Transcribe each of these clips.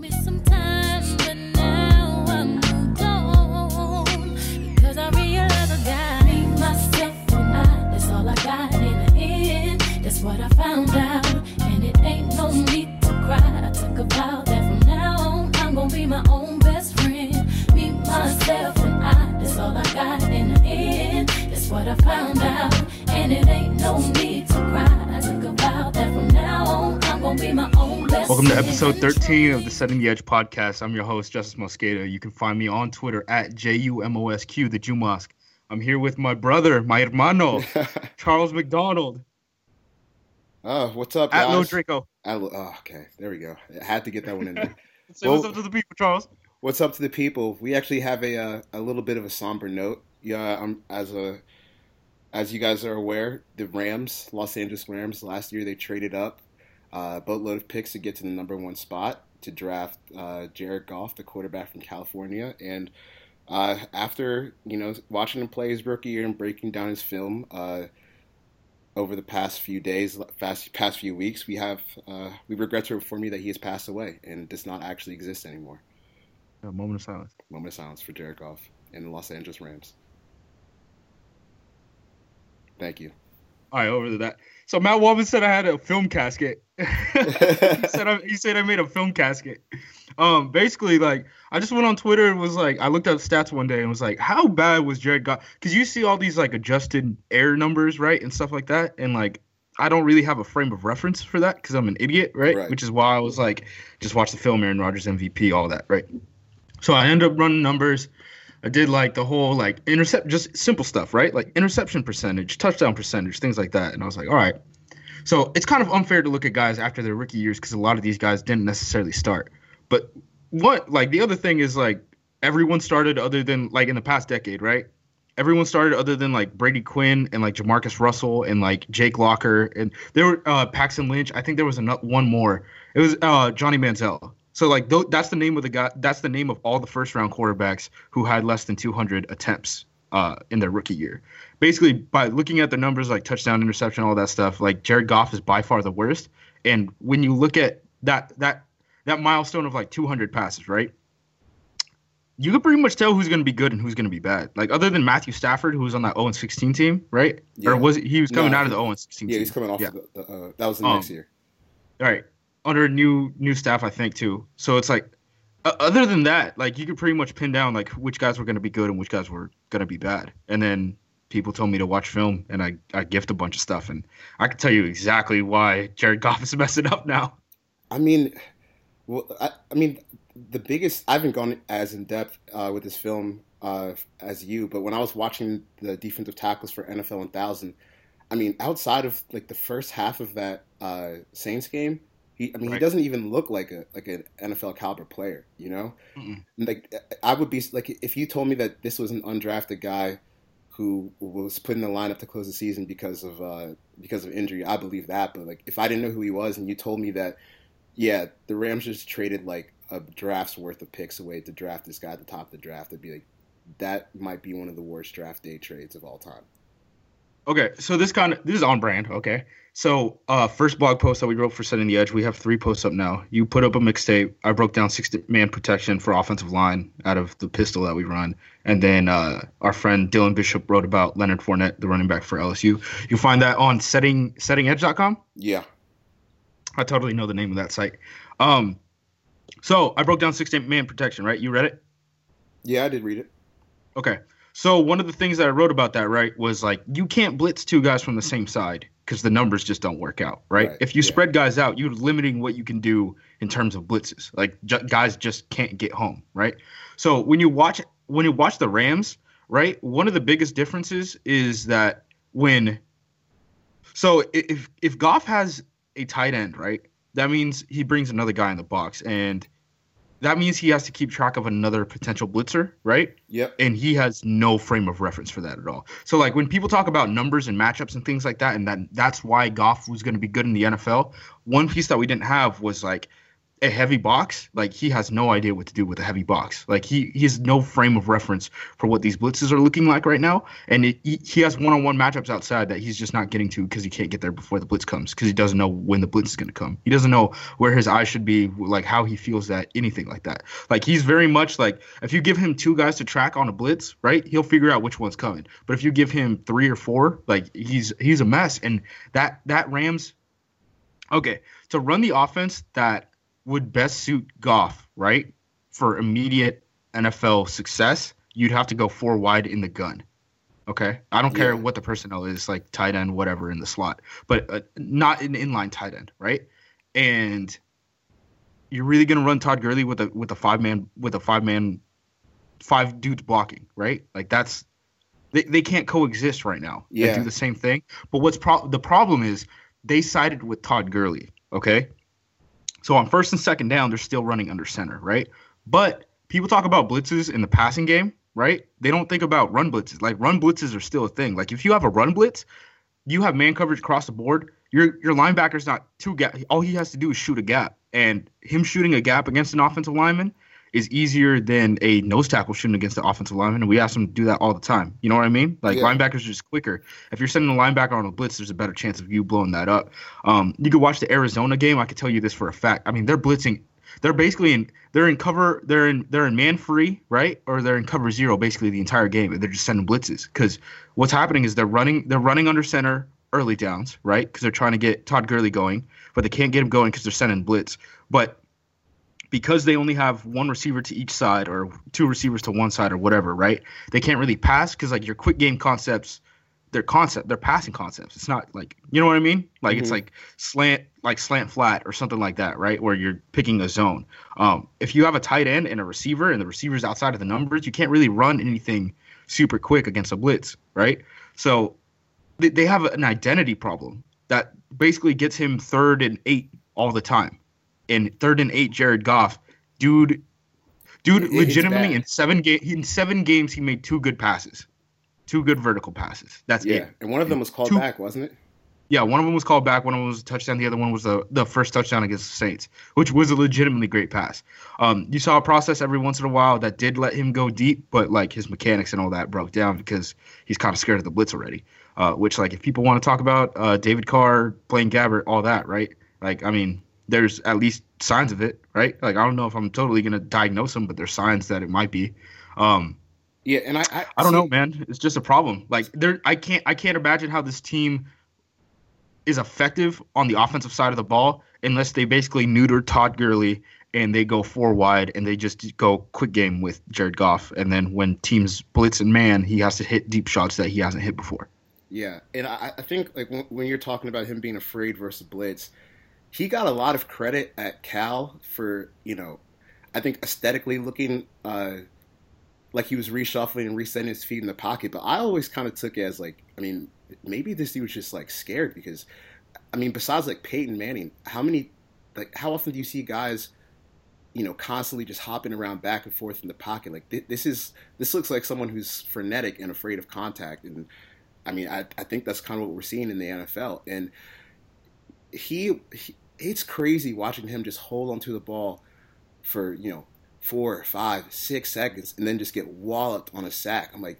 me some time, episode 13 of the Setting the Edge podcast. I'm your host, Justis Mosqueda. You can find me on Twitter at J-U-M-O-S-Q, the Jew Mosque. I'm here with my brother, my hermano, Charles McDonald, oh, what's up, at Low guys? Draco. At oh, okay, there we go. I had to get that one in there. Say what's up to the people, Charles. what's up to the people? We actually have a uh, a little bit of a somber note. Yeah, um, as a as you guys are aware, the Rams, Los Angeles Rams, last year they traded up a boatload of picks to get to the number one spot to draft uh, Jared Goff, the quarterback from California, and uh, after you know watching him play his rookie year and breaking down his film uh, over the past few days, past past few weeks, we have uh, we regret to inform you that he has passed away and does not actually exist anymore. A moment of silence. Moment of silence for Jared Goff and the Los Angeles Rams. Thank you. All right, over to that. So Matt Waldman said I had a film casket. he said I, he said I made a film casket. Um, basically, like I just went on Twitter and was like, I looked up stats one day and was like, how bad was Jared Goff? Because you see all these like adjusted air numbers, right, and stuff like that, and like I don't really have a frame of reference for that because I'm an idiot, right? Right. Which is why I was like, just watch the film, Aaron Rodgers MVP, all that, right? So I end up running numbers. I did like the whole like intercept, just simple stuff, right? Like interception percentage, touchdown percentage, things like that. And I was like, all right. So it's kind of unfair to look at guys after their rookie years because a lot of these guys didn't necessarily start. But what, like, the other thing is like everyone started other than like in the past decade, right? Everyone started other than like Brady Quinn and like Jamarcus Russell and like Jake Locker and there were uh, Paxton Lynch. I think there was another one more. It was uh, Johnny Manziel. So like th- that's the name of the guy. That's the name of all the first round quarterbacks who had less than 200 attempts uh, in their rookie year. Basically, by looking at the numbers like touchdown, interception, all that stuff, like Jared Goff is by far the worst. And when you look at that that that milestone of like 200 passes, right? You can pretty much tell who's going to be good and who's going to be bad. Like other than Matthew Stafford, who was on that 0 16 team, right? Yeah. Or was he, he was coming No, out of the 0 16 Yeah, team? he's coming off. Yeah. Of the, the, uh, that was the Um, next year. All right, under new new staff, I think too. So it's like, uh, other than that, like you could pretty much pin down like which guys were going to be good and which guys were going to be bad. And then people told me to watch film, and I I gift a bunch of stuff, and I can tell you exactly why Jared Goff is messing up now. I mean, well, I, I mean, the biggest. I haven't gone as in depth uh, with this film uh, as you, but when I was watching the defensive tackles for NFL 1000, I mean, outside of like the first half of that uh, Saints game, he, I mean, he doesn't even look like a like an NFL caliber player. You know, Mm-mm. like I would be like if you told me that this was an undrafted guy who was put in the lineup to close the season because of uh, because of injury, I believe that. But like if I didn't know who he was and you told me that, yeah, the Rams just traded like a draft's worth of picks away to draft this guy at the top of the draft, I'd be like, that might be one of the worst draft day trades of all time. Okay, so this kind of this is on brand. Okay, so uh, first blog post that we wrote for setting the edge, we have three posts up now. You put up a mixtape. I broke down six man protection for offensive line out of the pistol that we run, and then uh, our friend Dylan Bishop wrote about Leonard Fournette, the running back for LSU. You find that on setting setting settingedge.com. Yeah, I totally know the name of that site. Um, so I broke down six man protection. Right, you read it. yeah, I did read it. Okay. So one of the things that I wrote about that, right, was like you can't blitz two guys from the same side because the numbers just don't work out, right? Right, If you yeah. spread guys out, you're limiting what you can do in terms of blitzes. Like ju- guys just can't get home, right? So when you watch when you watch the Rams, right, one of the biggest differences is that when so if if Goff has a tight end, right, that means he brings another guy in the box and that means he has to keep track of another potential blitzer, right? Yep. and he has no frame of reference for that at all. So like when people talk about numbers and matchups and things like that, and that that's why Goff was going to be good in the NFL. One piece that we didn't have was like a heavy box, like he has no idea what to do with a heavy box. Like he he has no frame of reference for what these blitzes are looking like right now, and it, he, has one-on-one matchups outside that he's just not getting to because he can't get there before the blitz comes because he doesn't know when the blitz is going to come. He doesn't know where his eyes should be, like how he feels that anything like that. Like he's very much like if you give him two guys to track on a blitz, right, he'll figure out which one's coming. But if you give him three or four, like he's he's a mess, and that that Rams. Okay, to run the offense that would best suit Goff, right? For immediate NFL success, you'd have to go four wide in the gun. Okay, I don't care Yeah. what the personnel is, like tight end, whatever in the slot, but uh, not an inline tight end, right? And you're really gonna run Todd Gurley with a with a five man with a five man, five dudes blocking, right? Like that's they, they can't coexist right now. They Yeah. do the same thing. But what's pro- the problem is they sided with Todd Gurley. Okay, so on first and second down, they're still running under center, right? But people talk about blitzes in the passing game, right? They don't think about run blitzes. Like run blitzes are still a thing. Like if you have a run blitz, you have man coverage across the board. Your your linebacker's not too gap. All he has to do is shoot a gap, and him shooting a gap against an offensive lineman is easier than a nose tackle shooting against the offensive lineman. And we ask them to do that all the time. You know what I mean? Like Yeah. linebackers are just quicker. If you're sending a linebacker on a blitz, there's a better chance of you blowing that up. Um, you could watch the Arizona game. I could tell you this for a fact. I mean, they're blitzing. They're basically in. They're in cover. They're in. They're in man free, right? Or they're in cover zero basically the entire game. And they're just sending blitzes because what's happening is they're running. They're running under center early downs, right? Because they're trying to get Todd Gurley going, but they can't get him going because they're sending blitz. But because they only have one receiver to each side or two receivers to one side or whatever, right? They can't really pass because like your quick game concepts, they're concept, they're passing concepts. It's not like you know what I mean? Like it's Mhm. like slant, like slant flat or something like that, right? Where you're picking a zone. Um, if you have a tight end and a receiver and the receiver's outside of the numbers, you can't really run anything super quick against a blitz, right? So they, they have an identity problem that basically gets him third and eight all the time. And third and eight, Jared Goff, dude, dude, It- legitimately in seven game in seven games he made two good passes, two good vertical passes. That's Yeah, it. and one of them was called Two- back, wasn't it? Yeah, one of them was called back. One of them was a touchdown. The other one was the the first touchdown against the Saints, which was a legitimately great pass. Um, you saw a process every once in a while that did let him go deep, but like his mechanics and all that broke down because he's kind of scared of the blitz already. Uh, which like if people want to talk about uh, David Carr, Blaine Gabbert, all that, right? Like I mean, there's at least signs of it, right? Like I don't know if I'm totally gonna diagnose him, but there's signs that it might be. Um, Yeah, and I I, I don't see- know, man. It's just a problem. Like there, I can't, I can't imagine how this team is effective on the offensive side of the ball unless they basically neuter Todd Gurley and they go four wide and they just go quick game with Jared Goff. And then when teams blitz and man, he has to hit deep shots that he hasn't hit before. Yeah, and I, I think like when, when you're talking about him being afraid versus blitz, he got a lot of credit at Cal for you know, I think aesthetically looking uh, like he was reshuffling and resetting his feet in the pocket. But I always kind of took it as like, I mean, maybe this dude was just like scared because, I mean, besides like Peyton Manning, how many, like, how often do you see guys? You know, constantly just hopping around back and forth in the pocket. Like thi- this is this looks like someone who's frenetic and afraid of contact, and I mean, I, I think that's kind of what we're seeing in the NFL. And he, he, it's crazy watching him just hold onto the ball for, you know, four, five, six seconds and then just get walloped on a sack. I'm like,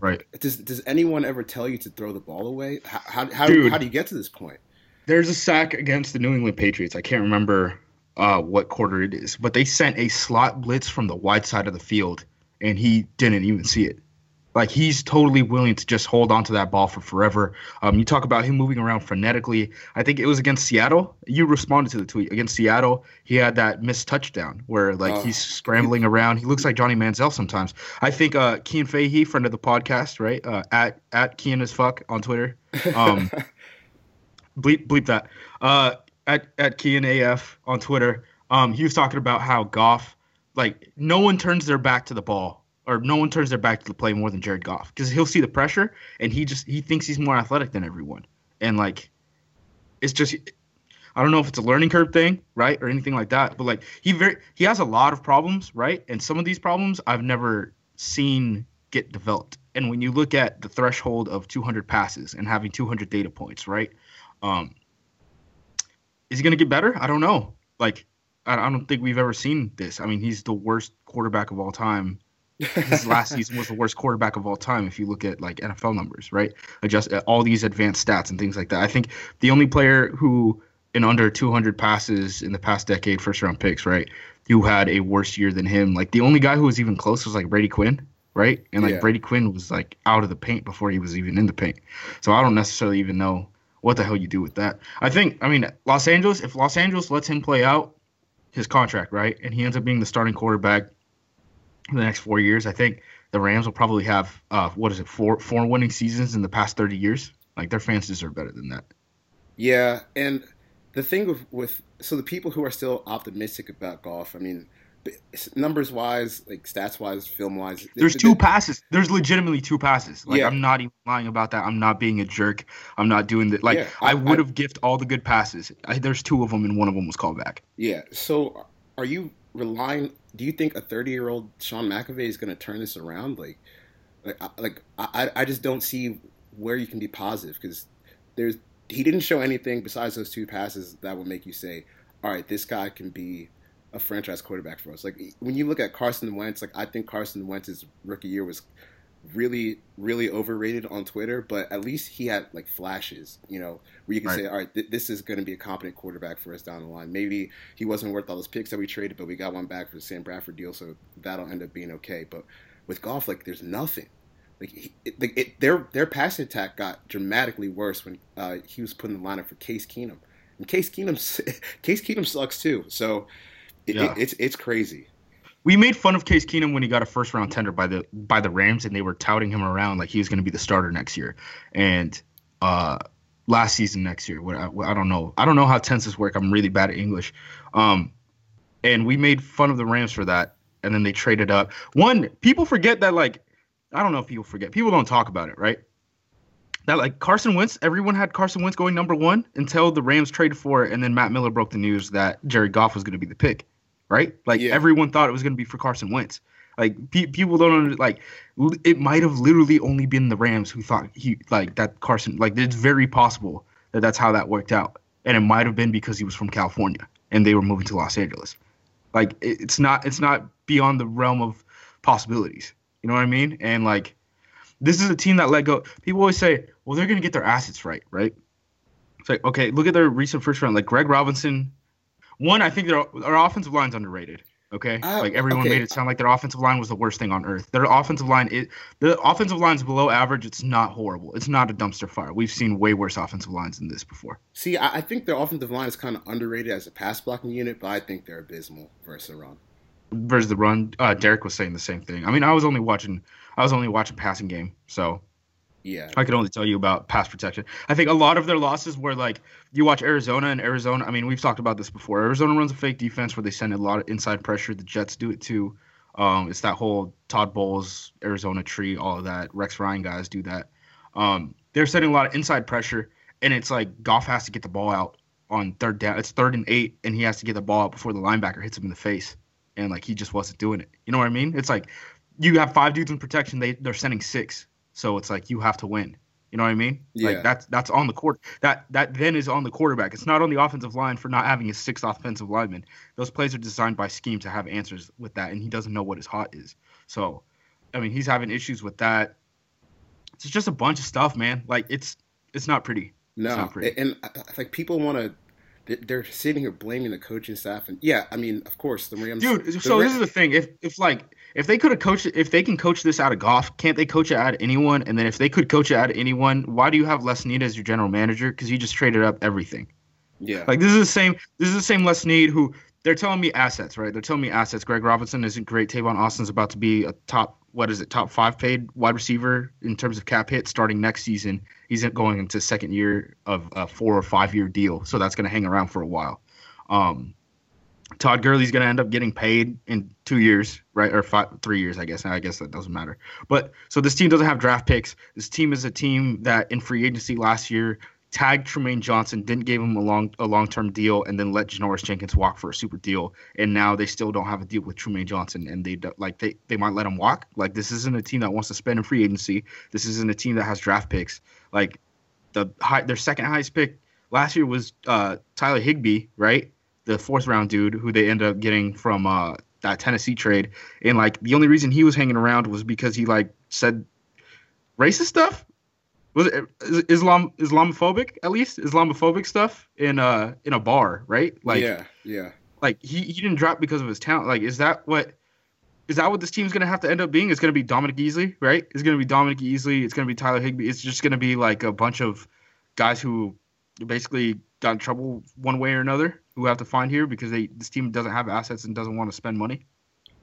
Right. does, does anyone ever tell you to throw the ball away? How, how, how, Dude. how do you get to this point? There's a sack against the New England Patriots. I can't remember uh, what quarter it is, but they sent a slot blitz from the wide side of the field, and he didn't even see it. Like he's totally willing to just hold on to that ball for forever. Um, you talk about him moving around frenetically. I think it was against Seattle. You responded to the tweet against Seattle. He had that missed touchdown where like Oh. he's scrambling around. He looks like Johnny Manziel sometimes. I think uh, Kean Fahey, friend of the podcast, right? Uh, at at Kean as fuck on Twitter. Um, bleep bleep that. Uh, at at Kean AF on Twitter, um, he was talking about how Goff, like no one turns their back to the ball or no one turns their back to the play more than Jared Goff because he'll see the pressure and he just he thinks he's more athletic than everyone and like it's just I don't know if it's a learning curve thing, right, or anything like that. But like he very he has a lot of problems, right? And some of these problems I've never seen get developed. And when you look at the threshold of 200 passes and having 200 data points, right? Um, is he gonna get better? I don't know. Like I I don't think we've ever seen this. I mean, he's the worst quarterback of all time. His last season was the worst quarterback of all time if you look at like NFL numbers, right? Adjust uh, all these advanced stats and things like that. I think the only player who in under 200 passes in the past decade, first round picks, right, who had a worse year than him. Like the only guy who was even close was like Brady Quinn, right? And like Yeah. Brady Quinn was like out of the paint before he was even in the paint. So I don't necessarily even know what the hell you do with that. I think, I mean, Los Angeles, if Los Angeles lets him play out his contract, right, and he ends up being the starting quarterback the next four years, I think the Rams will probably have uh, what is it, four four winning seasons in the past thirty years. Like their fans deserve better than that. Yeah, and the thing with, with so the people who are still optimistic about Goff, I mean, numbers wise, like stats wise, film wise, There's two passes. There's legitimately two passes. Like Yeah. I'm not even lying about that. I'm not being a jerk. I'm not doing that. Like Yeah, I, I- would have gift all the good passes. I, there's two of them, and one of them was called back. Yeah. So, are you relying? Do you think a 30 year old Sean McVay is going to turn this around? Like, like, I- like I, I just don't see where you can be positive because there's he didn't show anything besides those two passes that would make you say, all right, this guy can be a franchise quarterback for us. Like when you look at Carson Wentz, like I think Carson Wentz's rookie year was really, really overrated on Twitter, but at least he had like flashes, you know, where you can Right. say, all right, th- this is going to be a competent quarterback for us down the line. Maybe he wasn't worth all those picks that we traded, but we got one back for the Sam Bradford deal, so that'll end up being okay. But with Goff, like there's nothing. Like he, it, like it, their their passing attack got dramatically worse when uh, he was put in the lineup for Case Keenum, and Case Keenum Case Keenum sucks too. So it, Yeah. it, it's it's crazy. We made fun of Case Keenum when he got a first round tender by the by the Rams, and they were touting him around like he was going to be the starter next year. And uh, last season, next year, what I, I don't know. I don't know how tenses work. I'm really bad at English. Um, and we made fun of the Rams for that, and then they traded up. One, people forget that like I don't know if people forget. People don't talk about it, right? That like Carson Wentz, everyone had Carson Wentz going number one until the Rams traded for it, and then Matt Miller broke the news that Jerry Goff was going to be the pick, right? Like Yeah. everyone thought it was going to be for Carson Wentz. Like pe- people don't under, like l- it might have literally only been the Rams who thought he like that Carson like it's very possible that that's how that worked out, and it might have been because he was from California and they were moving to Los Angeles. Like it, it's not it's not beyond the realm of possibilities. You know what I mean? And like this is a team that let go. People always say, well, they're gonna get their assets right, right? It's like okay, look at their recent first round. Like Greg Robinson. One, I think their their offensive line's underrated. Okay, Uh, like everyone okay. made it sound like their offensive line was the worst thing on earth. Their offensive line, it the offensive line's below average. It's not horrible. It's not a dumpster fire. We've seen way worse offensive lines than this before. See, I, I think their offensive line is kind of underrated as a pass blocking unit, but I think they're abysmal versus the run. versus the run. Uh, Derek was saying the same thing. I mean, I was only watching, I was only watching passing game, so Yeah, I could only tell you about pass protection. I think a lot of their losses were like you watch Arizona and Arizona. I mean, we've talked about this before. Arizona runs a fake defense where they send a lot of inside pressure. The Jets do it too. Um, it's that whole Todd Bowles Arizona tree, all of that. Rex Ryan guys do that. Um, they're sending a lot of inside pressure, and it's like Goff has to get the ball out on third down. It's third and eight, and he has to get the ball out before the linebacker hits him in the face, and like he just wasn't doing it. You know what I mean? It's like you have five dudes in protection. They they're sending six, so it's like you have to win. You know what I mean? Yeah. Like that's that's on the court. That that then is on the quarterback. It's not on the offensive line for not having a sixth offensive lineman. Those plays are designed by scheme to have answers with that, and he doesn't know what his hot is. So, I mean, he's having issues with that. It's just a bunch of stuff, man. Like it's it's not pretty. no, not pretty. and uh, I- I- like people want to. They're sitting here blaming the coaching staff, and yeah, I mean, of course, the Rams. Dude, the so Ra- this is the thing. If if like if they could have coached if they can coach this out of Goff, can't they coach it out of anyone? And then if they could coach it out of anyone, why do you have Les Snead as your general manager? Because you just traded up everything. yeah, Like this is the same. This is the same Les Snead who they're telling me assets, right? They're telling me assets. Greg Robinson isn't great. Tavon Austin's about to be a top. What is it? Top five paid wide receiver in terms of cap hit starting next season. He's going into second year of a four or five year deal, so that's going to hang around for a while. Um, Todd Gurley's going to end up getting paid in two years, right? Or five, three years, I guess. I guess that doesn't matter. But so this team doesn't have draft picks. This team is a team that in free agency last year tagged Trumaine Johnson, didn't give him a long a long term deal, and then let Janoris Jenkins walk for a super deal. And now they still don't have a deal with Trumaine Johnson, and they like they they might let him walk. Like this isn't a team that wants to spend in free agency. This isn't a team that has draft picks. Like the high, their second highest pick last year was uh, Tyler Higbee, right? The fourth round dude who they ended up getting from uh, that Tennessee trade, and like the only reason he was hanging around was because he like said racist stuff. Was it Islam Islamophobic at least Islamophobic stuff in uh in a bar, right? Like yeah, yeah. Like he, he didn't drop because of his talent. Like is that what is that what this team's gonna have to end up being? It's gonna be Dominique Easley, right? It's gonna be Dominique Easley. It's gonna be Tyler Higbee. It's just gonna be like a bunch of guys who basically got in trouble one way or another who have to find here because they this team doesn't have assets and doesn't want to spend money.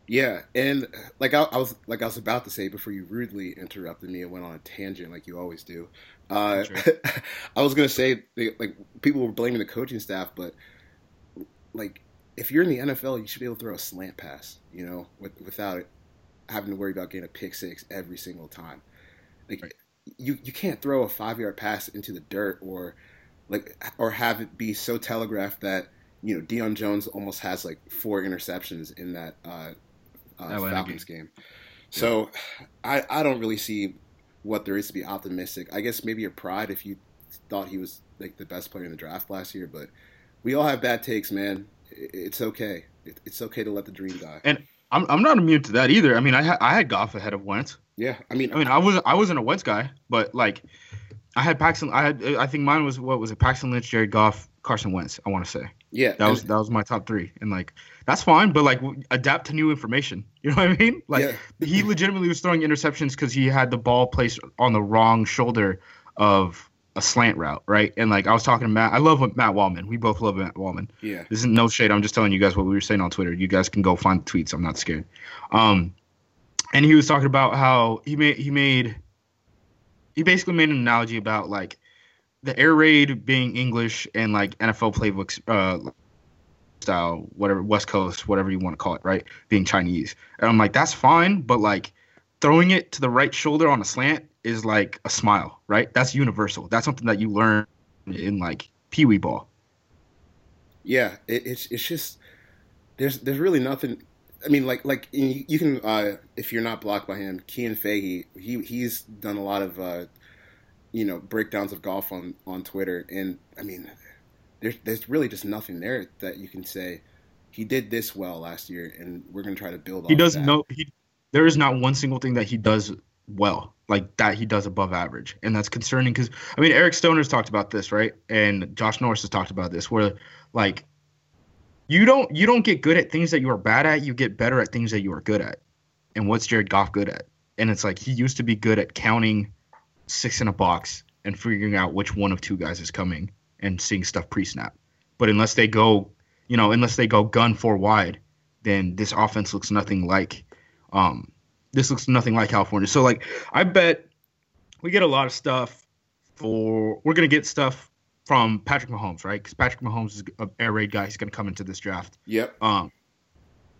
Yeah, and like I, I, was like I was about to say before you rudely interrupted me and went on a tangent like you always do. Uh, I was gonna say like people were blaming the coaching staff, but like if you're in the NFL, you should be able to throw a slant pass, you know, with, without it having to worry about getting a pick six every single time. Like right. you you can't throw a five yard pass into the dirt or like or have it be so telegraphed that you know Deion Jones almost has like four interceptions in that uh, uh, Falcons game. So I I don't really see what there is to be optimistic. I guess maybe your pride if you thought he was like the best player in the draft last year, but we all have bad takes, man. It's okay. It's okay to let the dream die. And I'm I'm not immune to that either. I mean, I had I had Goff ahead of Wentz. Yeah, I mean, I mean, I wasn't I wasn't a Wentz guy, but like I had Paxton. I had. I think mine was what was it? Paxton Lynch, Jared Goff, Carson Wentz. I want to say. Yeah, that was that was my top three, and like that's fine, but like adapt to new information. You know what I mean? Like yeah. he legitimately was throwing interceptions because he had the ball placed on the wrong shoulder of a slant route, right? And like I was talking to Matt, I love Matt Waldman. We both love Matt Waldman. Yeah, this isn't no shade. I'm just telling you guys what we were saying on Twitter. You guys can go find the tweets. I'm not scared. Um, and he was talking about how he made he made he basically made an analogy about like the air raid being English and like NFL playbooks uh, style, whatever West Coast, whatever you want to call it, right? Being Chinese, and I'm like, that's fine, but like throwing it to the right shoulder on a slant is like a smile, right? That's universal. That's something that you learn in like pee wee ball. Yeah, it, it's it's just there's there's really nothing. I mean, like like you can uh, if you're not blocked by him, Kean Fahey, he he's done a lot of uh, you know breakdowns of Goff on on Twitter, and I mean, there's there's really just nothing there that you can say he did this well last year, and we're gonna try to build. He doesn't know he. There is not one single thing that he does well, like that he does above average, and that's concerning because I mean Eric Stoner's talked about this, right? And Josh Norris has talked about this, where like you don't you don't get good at things that you are bad at, you get better at things that you are good at. And what's Jared Goff good at? And it's like he used to be good at counting six in a box and figuring out which one of two guys is coming and seeing stuff pre-snap. But unless they go, you know, unless they go gun four wide, then this offense looks nothing like um this looks nothing like California. So like I bet we get a lot of stuff for we're gonna get stuff from Patrick Mahomes, right? Because Patrick Mahomes is an air raid guy. He's gonna come into this draft. Yep. Um,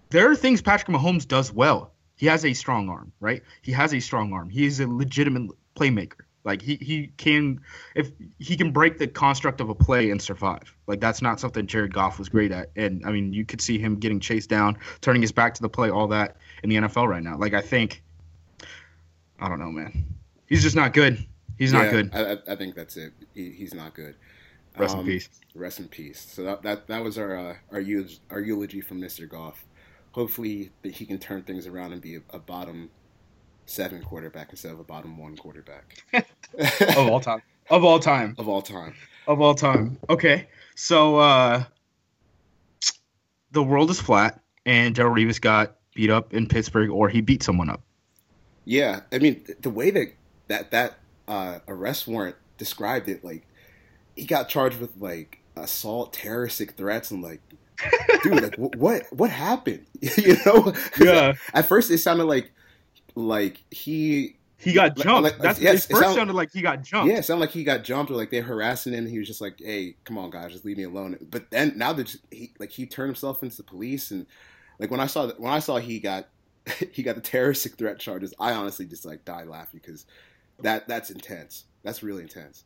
there are things Patrick Mahomes does well. He has a strong arm, right? He has a strong arm. He is a legitimate playmaker. Like he he can if he can break the construct of a play and survive. Like that's not something Jared Goff was great at. And I mean, you could see him getting chased down, turning his back to the play, all that in the NFL right now. Like I think I don't know, man. He's just not good. He's yeah, not good. I, I think that's it. He, he's not good. Rest um, in peace. Rest in peace. So that that, that was our uh, our eulogy, our eulogy from Mr. Goff. Hopefully that he can turn things around and be a, a bottom seven quarterback instead of a bottom one quarterback. of all time. Of all time. Of all time. Of all time. Okay. So uh the world is flat and Darrelle Revis got beat up in Pittsburgh or he beat someone up. Yeah. I mean the way that that, that uh, arrest warrant described it, like he got charged with like assault, terroristic threats, and like dude, like what what happened? you know? Yeah. At first, it sounded like like he he got jumped. Like, That's yes, first sound, sounded like he got jumped. Yeah, it sounded like he got jumped or like they're harassing him. he was just like, "Hey, come on, guys, just leave me alone." But then now that he like he turned himself into the police and like when I saw when I saw he got he got the terroristic threat charges, I honestly just like died laughing because that that's intense. That's really intense.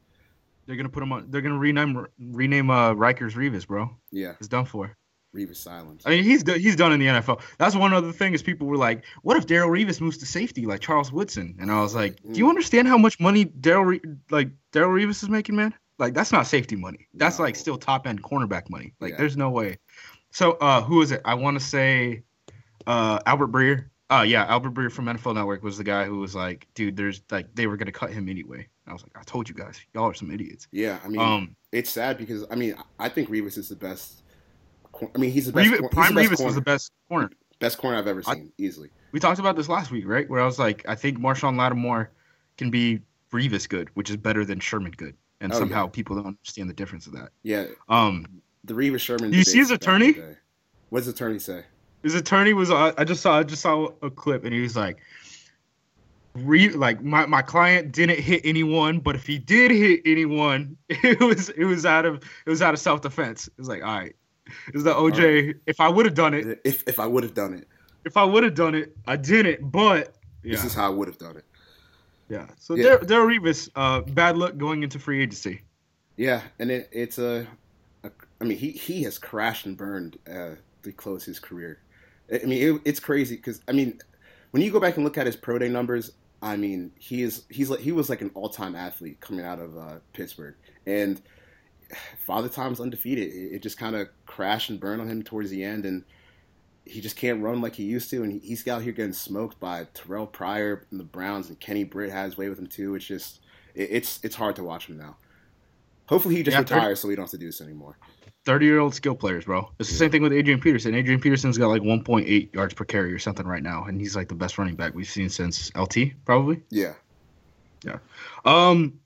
They're gonna put him on. They're gonna rename rename uh, Rikers Revis, bro. Yeah, it's done for. Revis silence. I mean, he's he's done in the NFL. That's one other thing is people were like, "What if Darrelle Revis moves to safety like Charles Woodson?" And I was like, "Do you mm. understand how much money Darrelle Re- like Darrelle Revis is making, man? Like that's not safety money. That's like still top end cornerback money. Like Yeah. there's no way. So uh who is it? I want to say uh Albert Breer. Uh yeah, Albert Breer from NFL Network was the guy who was like, dude, there's like they were gonna cut him anyway. I was like, I told you guys, y'all are some idiots. Yeah, I mean, Um it's sad because I mean, I think Revis is the best. I mean, he's the best. Revis, Prime the best Revis corner, was the best corner. best corner I've ever I- seen, easily. We talked about this last week, right? Where I was like, I think Marshon Lattimore can be Revis good, which is better than Sherman good. And Oh, somehow yeah. people don't understand the difference of that. Yeah, Um the Revis Sherman. You see his back in the attorney? What does attorney say? his attorney was I I just saw I just saw a clip and he was like re like my, my client didn't hit anyone, but if he did hit anyone, it was it was out of it was out of self defense. It was like, all right. Was the OJ if I would have done it, If if I would have done it, if I would have done it, I didn't, but yeah. this is how I would have done it. yeah. So Yeah. there Revis, uh bad luck going into free agency. Yeah, and it, it's a, a. I mean, he he has crashed and burned uh, to close his career. I I mean, it, it's crazy because I mean, when you go back and look at his pro day numbers, I mean, he is he's like he was like an all time athlete coming out of uh, Pittsburgh, and Father Time's undefeated. It, it just kind of crashed and burned on him towards the end, and he just can't run like he used to, and he, he's out here getting smoked by Terrelle Pryor and the Browns, and Kenny Britt has way with him too. It's just it, it's it's hard to watch him now. Hopefully, he just Yeah, retires so we don't have to do this anymore. 30 year old skill players, bro. It's the Yeah. same thing with Adrian Peterson. Adrian Peterson's got like 1.8 yards per carry or something right now, and he's like the best running back we've seen since LT, probably. Yeah. Yeah, Um,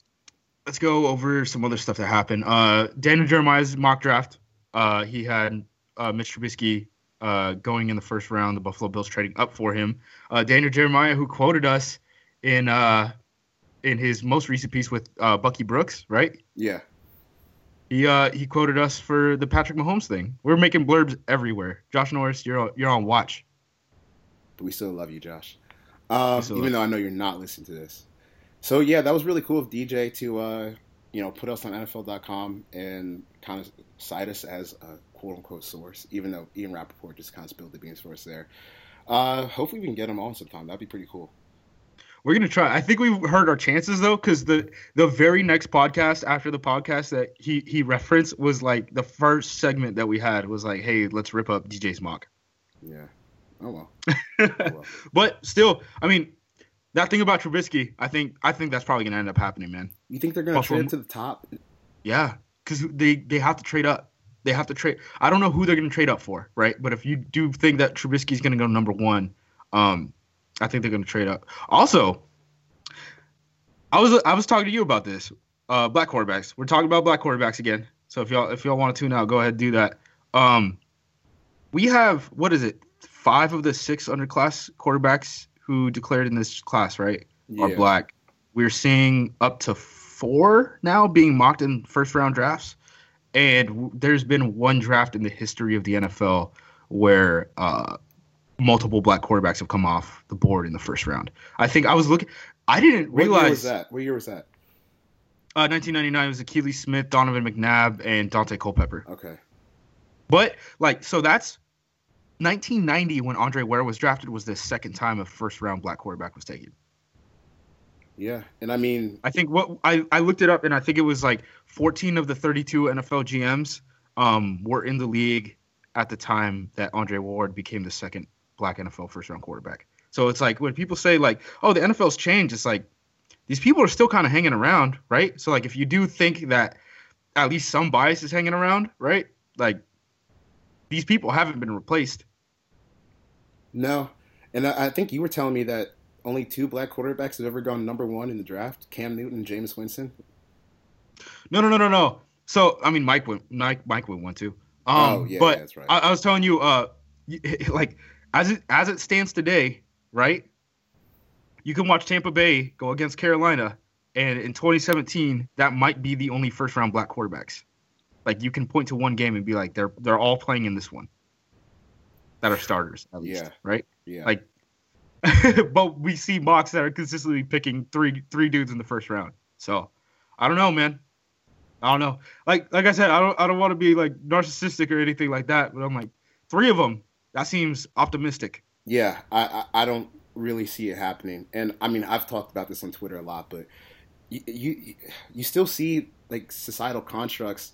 let's go over some other stuff that happened. Uh, Daniel Jeremiah's mock draft. Uh, he had uh, Mitch Trubisky uh, going in the first round. The Buffalo Bills trading up for him. Uh, Daniel Jeremiah, who quoted us in uh, in his most recent piece with uh, Bucky Brooks, right? yeah, He uh, he quoted us for the Patrick Mahomes thing. We're making blurbs everywhere. Josh Norris, you're you're on watch. but we still love you, Josh. Uh, even though I know you're not listening to this. So yeah, that was really cool of DJ to uh, you know put us on NFL.com and kind of cite us as a quote unquote source, even though Ian Rapoport just kind of spilled the beans for us there. Uh, hopefully we can get him on sometime. That'd be pretty cool. We're gonna try. I think we've heard our chances though, because the the very next podcast after the podcast that he he referenced was like the first segment that we had was like, hey, let's rip up DJ's mock. Yeah. Oh well. Oh, well. but still, I mean, that thing about Trubisky, I think I think that's probably gonna end up happening, man. You think they're gonna Buffalo- trade him to the top? Yeah, because they they have to trade up. They have to trade. I don't know who they're gonna trade up for, right? But if you do think that Trubisky's gonna go number one, um, I think they're gonna trade up. Also, I was I was talking to you about this. Uh, black quarterbacks. We're talking about black quarterbacks again. So if y'all if y'all want to tune out, go ahead and do that. Um, we have what is it? Five of the six underclass quarterbacks who declared in this class, right? are black. We're seeing up to four now being mocked in first round drafts, and there's been one draft in the history of the NFL where uh, multiple black quarterbacks have come off the board in the first round. I think I was looking. I didn't What year was realize that? What year was that? uh, 1999 was Akili Smith, Donovan McNabb, and Daunte Culpepper. Okay. But like, so that's 1990 when Andre Ware was drafted was the second time a first round black quarterback was taken. Yeah, and I mean, I think what I, I looked it up and I think it was like 14 of the 32 NFL GMs um, were in the league at the time that Andre Ware became the second black NFL first round quarterback. So it's like when people say like, oh, the NFL's changed, it's like these people are still kind of hanging around, right? So like if you do think that at least some bias is hanging around, right? Like these people haven't been replaced. no, and I, I think you were telling me that only two black quarterbacks have ever gone number one in the draft: Cam Newton and Jameis Winston. No, no, no, no, no. So I mean, Mike went. Mike, Mike went one too. Um, Oh, yeah, but yeah, that's right. I, I was telling you, uh, like as it as it stands today, right? You can watch Tampa Bay go against Carolina, and in 2017, that might be the only first round black quarterbacks. Like you can point to one game and be like, they're they're all playing in this one. That are starters, at least, Yeah. right? Yeah, Like, but we see mocks that are consistently picking three three dudes in the first round. So I don't know, man. I don't know. Like like I said, I don't I don't want to be like narcissistic or anything like that. But I'm like three of them. That seems optimistic. yeah. I, I I don't really see it happening, and I mean I've talked about this on Twitter a lot, but you you, you still see like societal constructs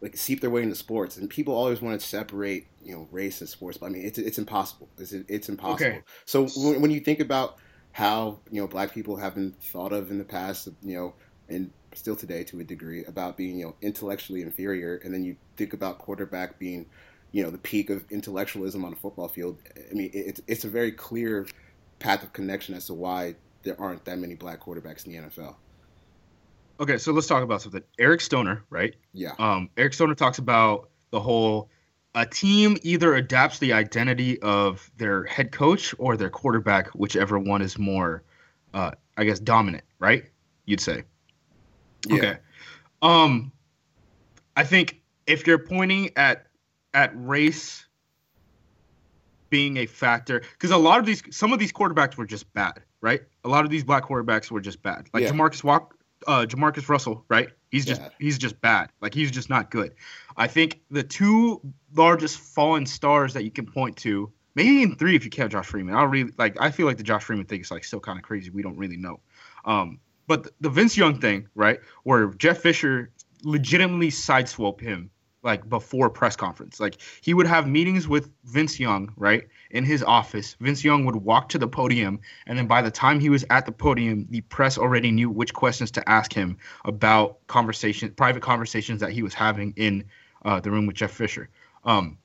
like seep their way into sports, and people always want to separate you know race and sports, but I mean it's it's impossible. It's it's impossible. Okay. So when, when you think about how you know black people have been thought of in the past, you know, and still today to a degree about being you know intellectually inferior, and then you think about quarterback being you know the peak of intellectualism on a football field. I mean it's it's a very clear path of connection as to why there aren't that many black quarterbacks in the NFL. Okay, so let's talk about something. Eric Stoner, right? Yeah. Um, Eric Stoner talks about the whole a team either adapts the identity of their head coach or their quarterback, whichever one is more, uh, I guess, dominant, right? You'd say. Yeah. Okay. Um, I think if you're pointing at at race being a factor, because a lot of these, some of these quarterbacks were just bad, right? A lot of these black quarterbacks were just bad. Like Yeah. Jamarcus Walk, uh, Jamarcus Russell, right? He's just Bad. he's just bad. Like he's just not good. I think the two largest fallen stars that you can point to, maybe even three if you count Josh Freeman. I don't really like. I feel like the Josh Freeman thing is like still kind of crazy. We don't really know. Um, but the, the Vince Young thing, right, where Jeff Fisher legitimately sideswiped him like before press conference. Like he would have meetings with Vince Young, right, in his office. Vince Young would walk to the podium, and then by the time he was at the podium, the press already knew which questions to ask him about conversation, private conversations that he was having in uh, the room with Jeff Fisher. Um,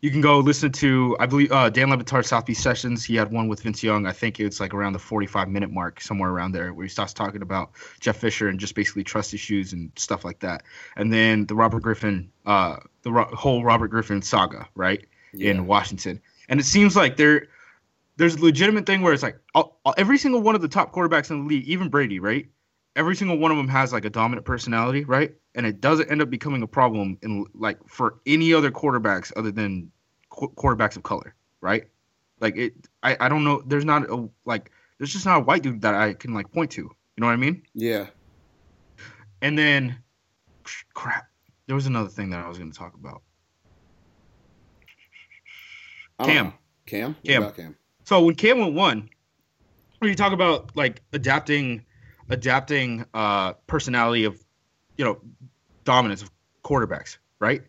you can go listen to, I believe, uh, Dan Le Batard's South Beach Sessions. He had one with Vince Young. I think it's like around the 45 minute mark, somewhere around there, where he starts talking about Jeff Fisher and just basically trust issues and stuff like that. And then the Robert Griffin, uh, the ro- whole Robert Griffin saga, right, Yeah. in Washington. And it seems like there, there's a legitimate thing where it's like all, all- every single one of the top quarterbacks in the league, even Brady, right? Every single one of them has like a dominant personality, right? And it doesn't end up becoming a problem in like for any other quarterbacks other than qu- quarterbacks of color, right? Like it, I, I don't know. There's not a like, there's just not a white dude that I can like point to. You know what I mean? Yeah. And then, crap, there was another thing that I was going to talk about. Cam. Cam. Cam. Cam. So when Cam went one, when you talk about like adapting, adapting uh personality of, you know, dominance of quarterbacks, right?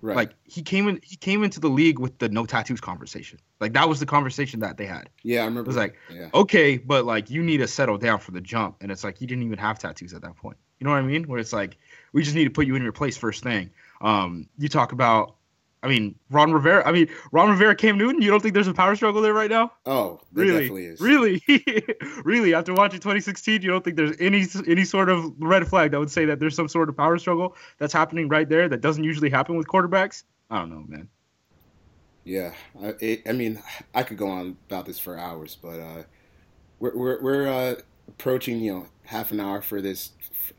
Right. Like he came in, he came into the league with the no tattoos conversation. Like that was the conversation that they had. yeah, I remember. It was like, yeah. okay, but like you need to settle down for the jump, and it's like you didn't even have tattoos at that point. You know what I mean? Where it's like we just need to put you in your place first thing. Um, you talk about, I mean, Ron Rivera. I mean, Ron Rivera, Cam Newton. You don't think there's a power struggle there right now? Oh, there really, definitely is. really, really. After watching 2016, you don't think there's any any sort of red flag that would say that there's some sort of power struggle that's happening right there that doesn't usually happen with quarterbacks? I don't know, man. Yeah, I, it, I mean, I could go on about this for hours, but uh, we're we're, we're uh, approaching you know half an hour for this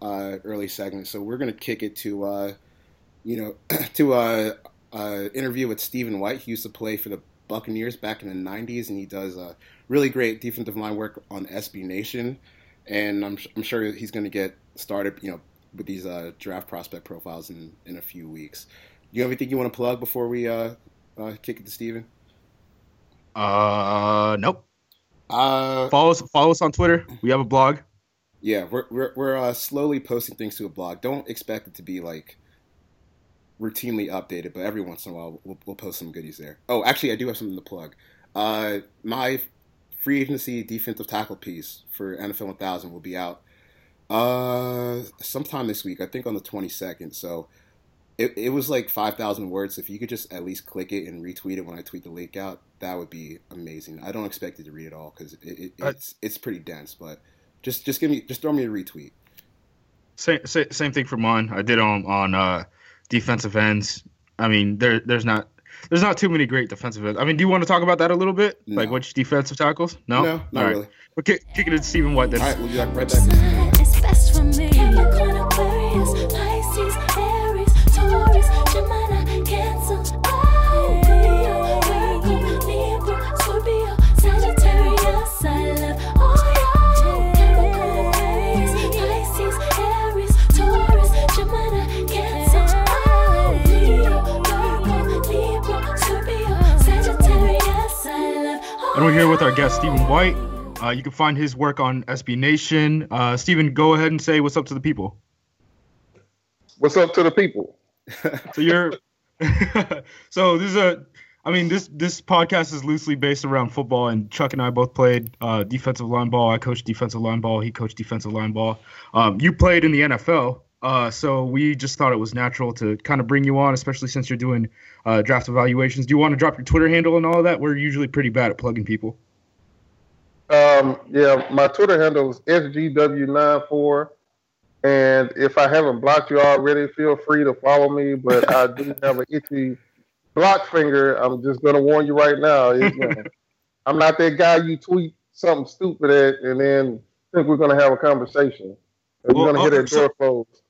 uh, early segment, so we're gonna kick it to uh, you know to uh, interview with Stephen White. He used to play for the Buccaneers back in the '90s, and he does uh, really great defensive line work on SB Nation, and I'm I'm sure he's gonna get started, you know, with these uh, draft prospect profiles in in a few weeks. You have anything you want to plug before we uh, uh, kick it to Stephen? Uh, nope. Uh, Follow us. Follow us on Twitter. We have a blog. yeah, we're we're, we're uh, slowly posting things to a blog. Don't expect it to be like routinely updated, but every once in a while we'll, we'll post some goodies there. Oh, actually, I do have something to plug. Uh, my free agency defensive tackle piece for NFL 1000 will be out uh, sometime this week. I think on the 22nd. So. It, it was like 5,000 words. If you could just at least click it and retweet it when I tweet the link out, that would be amazing. I don't expect you to read it all because it, it, Uh, it's it's pretty dense, but just just give me just throw me a retweet. Same, same, same thing for mine. I did on on uh, defensive ends. I mean, there there's not there's not too many great defensive ends. I mean, do you want to talk about that a little bit? No. Like which defensive tackles? No, No, not All right. really. We're kick, kicking it to Stephen White then. All right, we'll be back right back. We're here with our guest Stephen White. Uh, you can find his work on SB Nation. Uh, Stephen, go ahead and say what's up to the people. What's up to the people? So you're so this is a I mean this this podcast is loosely based around football and Chuck and I both played uh, defensive line ball. I coached defensive line ball. He coached defensive line ball. Um, you played in the NFL. Uh, so we just thought it was natural to kind of bring you on, especially since you're doing uh, draft evaluations. Do you want to drop your Twitter handle and all of that? We're usually pretty bad at plugging people. Um, yeah, my Twitter handle is sgw94. And if I haven't blocked you already, feel free to follow me. But I do have an itchy block finger. I'm just going to warn you right now. It, you know, I'm not that guy you tweet something stupid at and then think we're going to have a conversation. We're going to hit that so- door closed.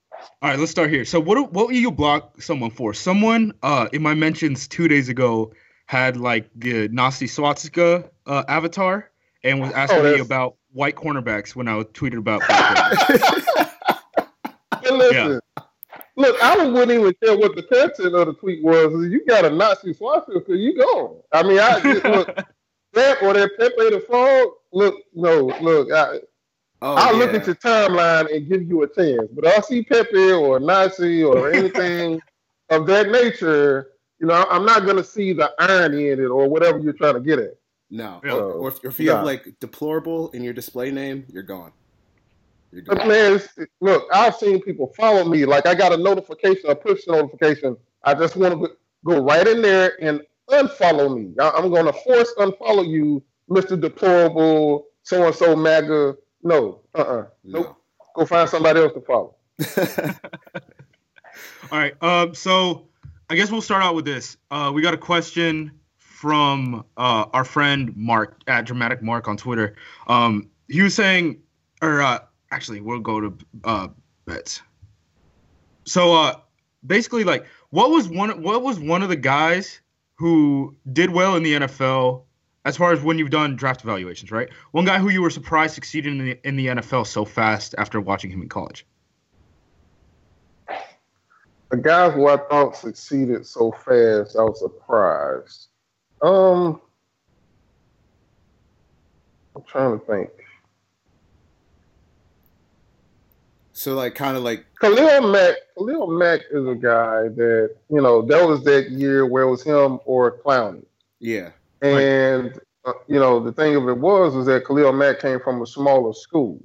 All right, let's start here. So, what what will you block someone for? Someone uh, in my mentions two days ago had like the Nazi swastika uh, avatar and was asking Oh, me about white cornerbacks when I tweeted about. black cornerbacks. But listen, look, I wouldn't even care what the content of the tweet was. You got a Nazi swastika, you go. I mean, I look that or that Pepe the Frog. Look, no, look, I, Oh, I'll yeah. look at your timeline and give you a chance. But I see Pepe or Nazi or anything of that nature. You know, I'm not going to see the irony in it or whatever you're trying to get at. No. Yeah. Or, or if, if you Yeah. have like deplorable in your display name, you're gone. You're gone. man, look, I've seen people follow me. Like I got a notification, a push notification. I just want to go right in there and unfollow me. I'm going to force unfollow you, Mister Deplorable, so and so MAGA. No, uh, uh nope. Go find somebody else to follow. All right. Um, so I guess we'll start out with this. Uh, we got a question from uh, our friend Mark at Dramatic Mark on Twitter. Um, he was saying, or uh, actually, we'll go to uh, bets. So uh, basically, like, what was one? What was one of the guys who did well in the NFL? As far as when you've done draft evaluations, right? One guy who you were surprised succeeded in the in the NFL so fast after watching him in college. The guys who I thought succeeded so fast, I was surprised. Um, I'm trying to think. so like kind of like Khalil Mack, Khalil Mack is a guy that you know that was that year where it was him or Clowney, yeah. And uh, you know the thing of it was was that Khalil Mack came from a smaller school,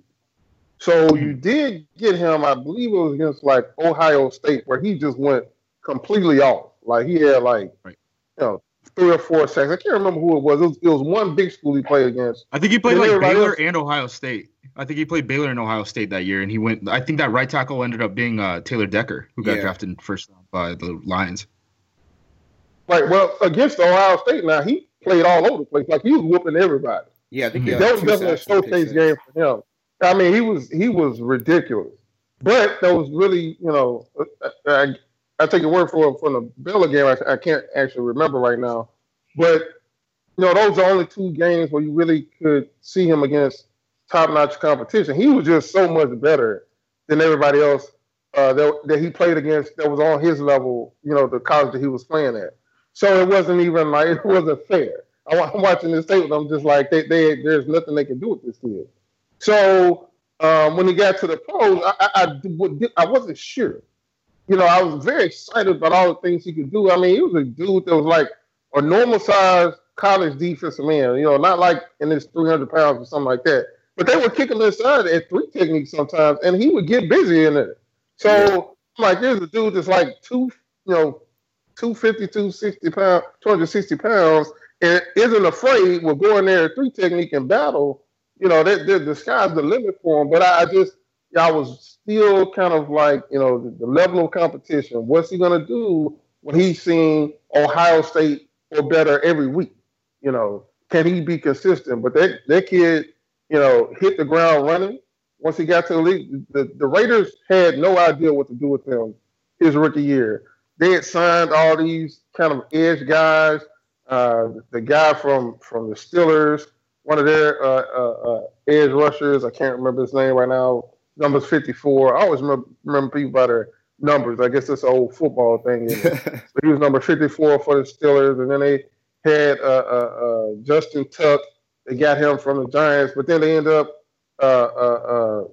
so you did get him. I believe it was against like Ohio State where he just went completely off. Like he had like Right. you know three or four sacks. I can't remember who it was. It was, it was one big school he played against. I think he played And like Baylor else- and Ohio State. I think he played Baylor and Ohio State that year, and he went. I think that right tackle ended up being uh, Taylor Decker, who got Yeah. drafted first by the Lions. Right. well against Ohio State. Now he played all over the place. Like he was whooping everybody. Yeah, I think that was definitely a showcase game for him. I mean, he was he was ridiculous, but that was really you know I, I take your word for it from the Baylor game. I, I can't actually remember right now, but you know those are only two games where you really could see him against top notch competition. He was just so much better than everybody else uh, that that he played against that was on his level. You know, the college that he was playing at. So it wasn't even like it wasn't fair. I- I'm watching this tape and I'm just like, they, they, there's nothing they can do with this kid. So um, when he got to the pros, I, I wasn't sure. You know, I was very excited about all the things he could do. I mean, he was a dude that was like a normal sized college defensive man. You know, not like in his 300 pounds or something like that. But they were kicking him inside at three techniques sometimes, and he would get busy in it. So I'm like, there's a dude that's like two, you know, 250, 260 pounds, 260 pounds, and isn't afraid will go in there three technique and battle. You know, that the, the sky's the limit for him. But I, I just, I was still kind of like, you know, the, the level of competition. What's he gonna do when he's seeing Ohio State or better every week? You know, can he be consistent? But that that kid, you know, hit the ground running. Once he got to the league, the, the Raiders had no idea what to do with him his rookie year. They had signed all these kind of edge guys. Uh, the guy from from the Steelers, one of their uh, uh, uh, edge rushers, I can't remember his name right now. Numbers fifty four. I always remember, remember people by their numbers. I guess it's an old football thing. So he was number 54 for the Steelers, and then they had uh, uh, uh, Justin Tuck. They got him from the Giants, but then they ended up uh, uh, uh,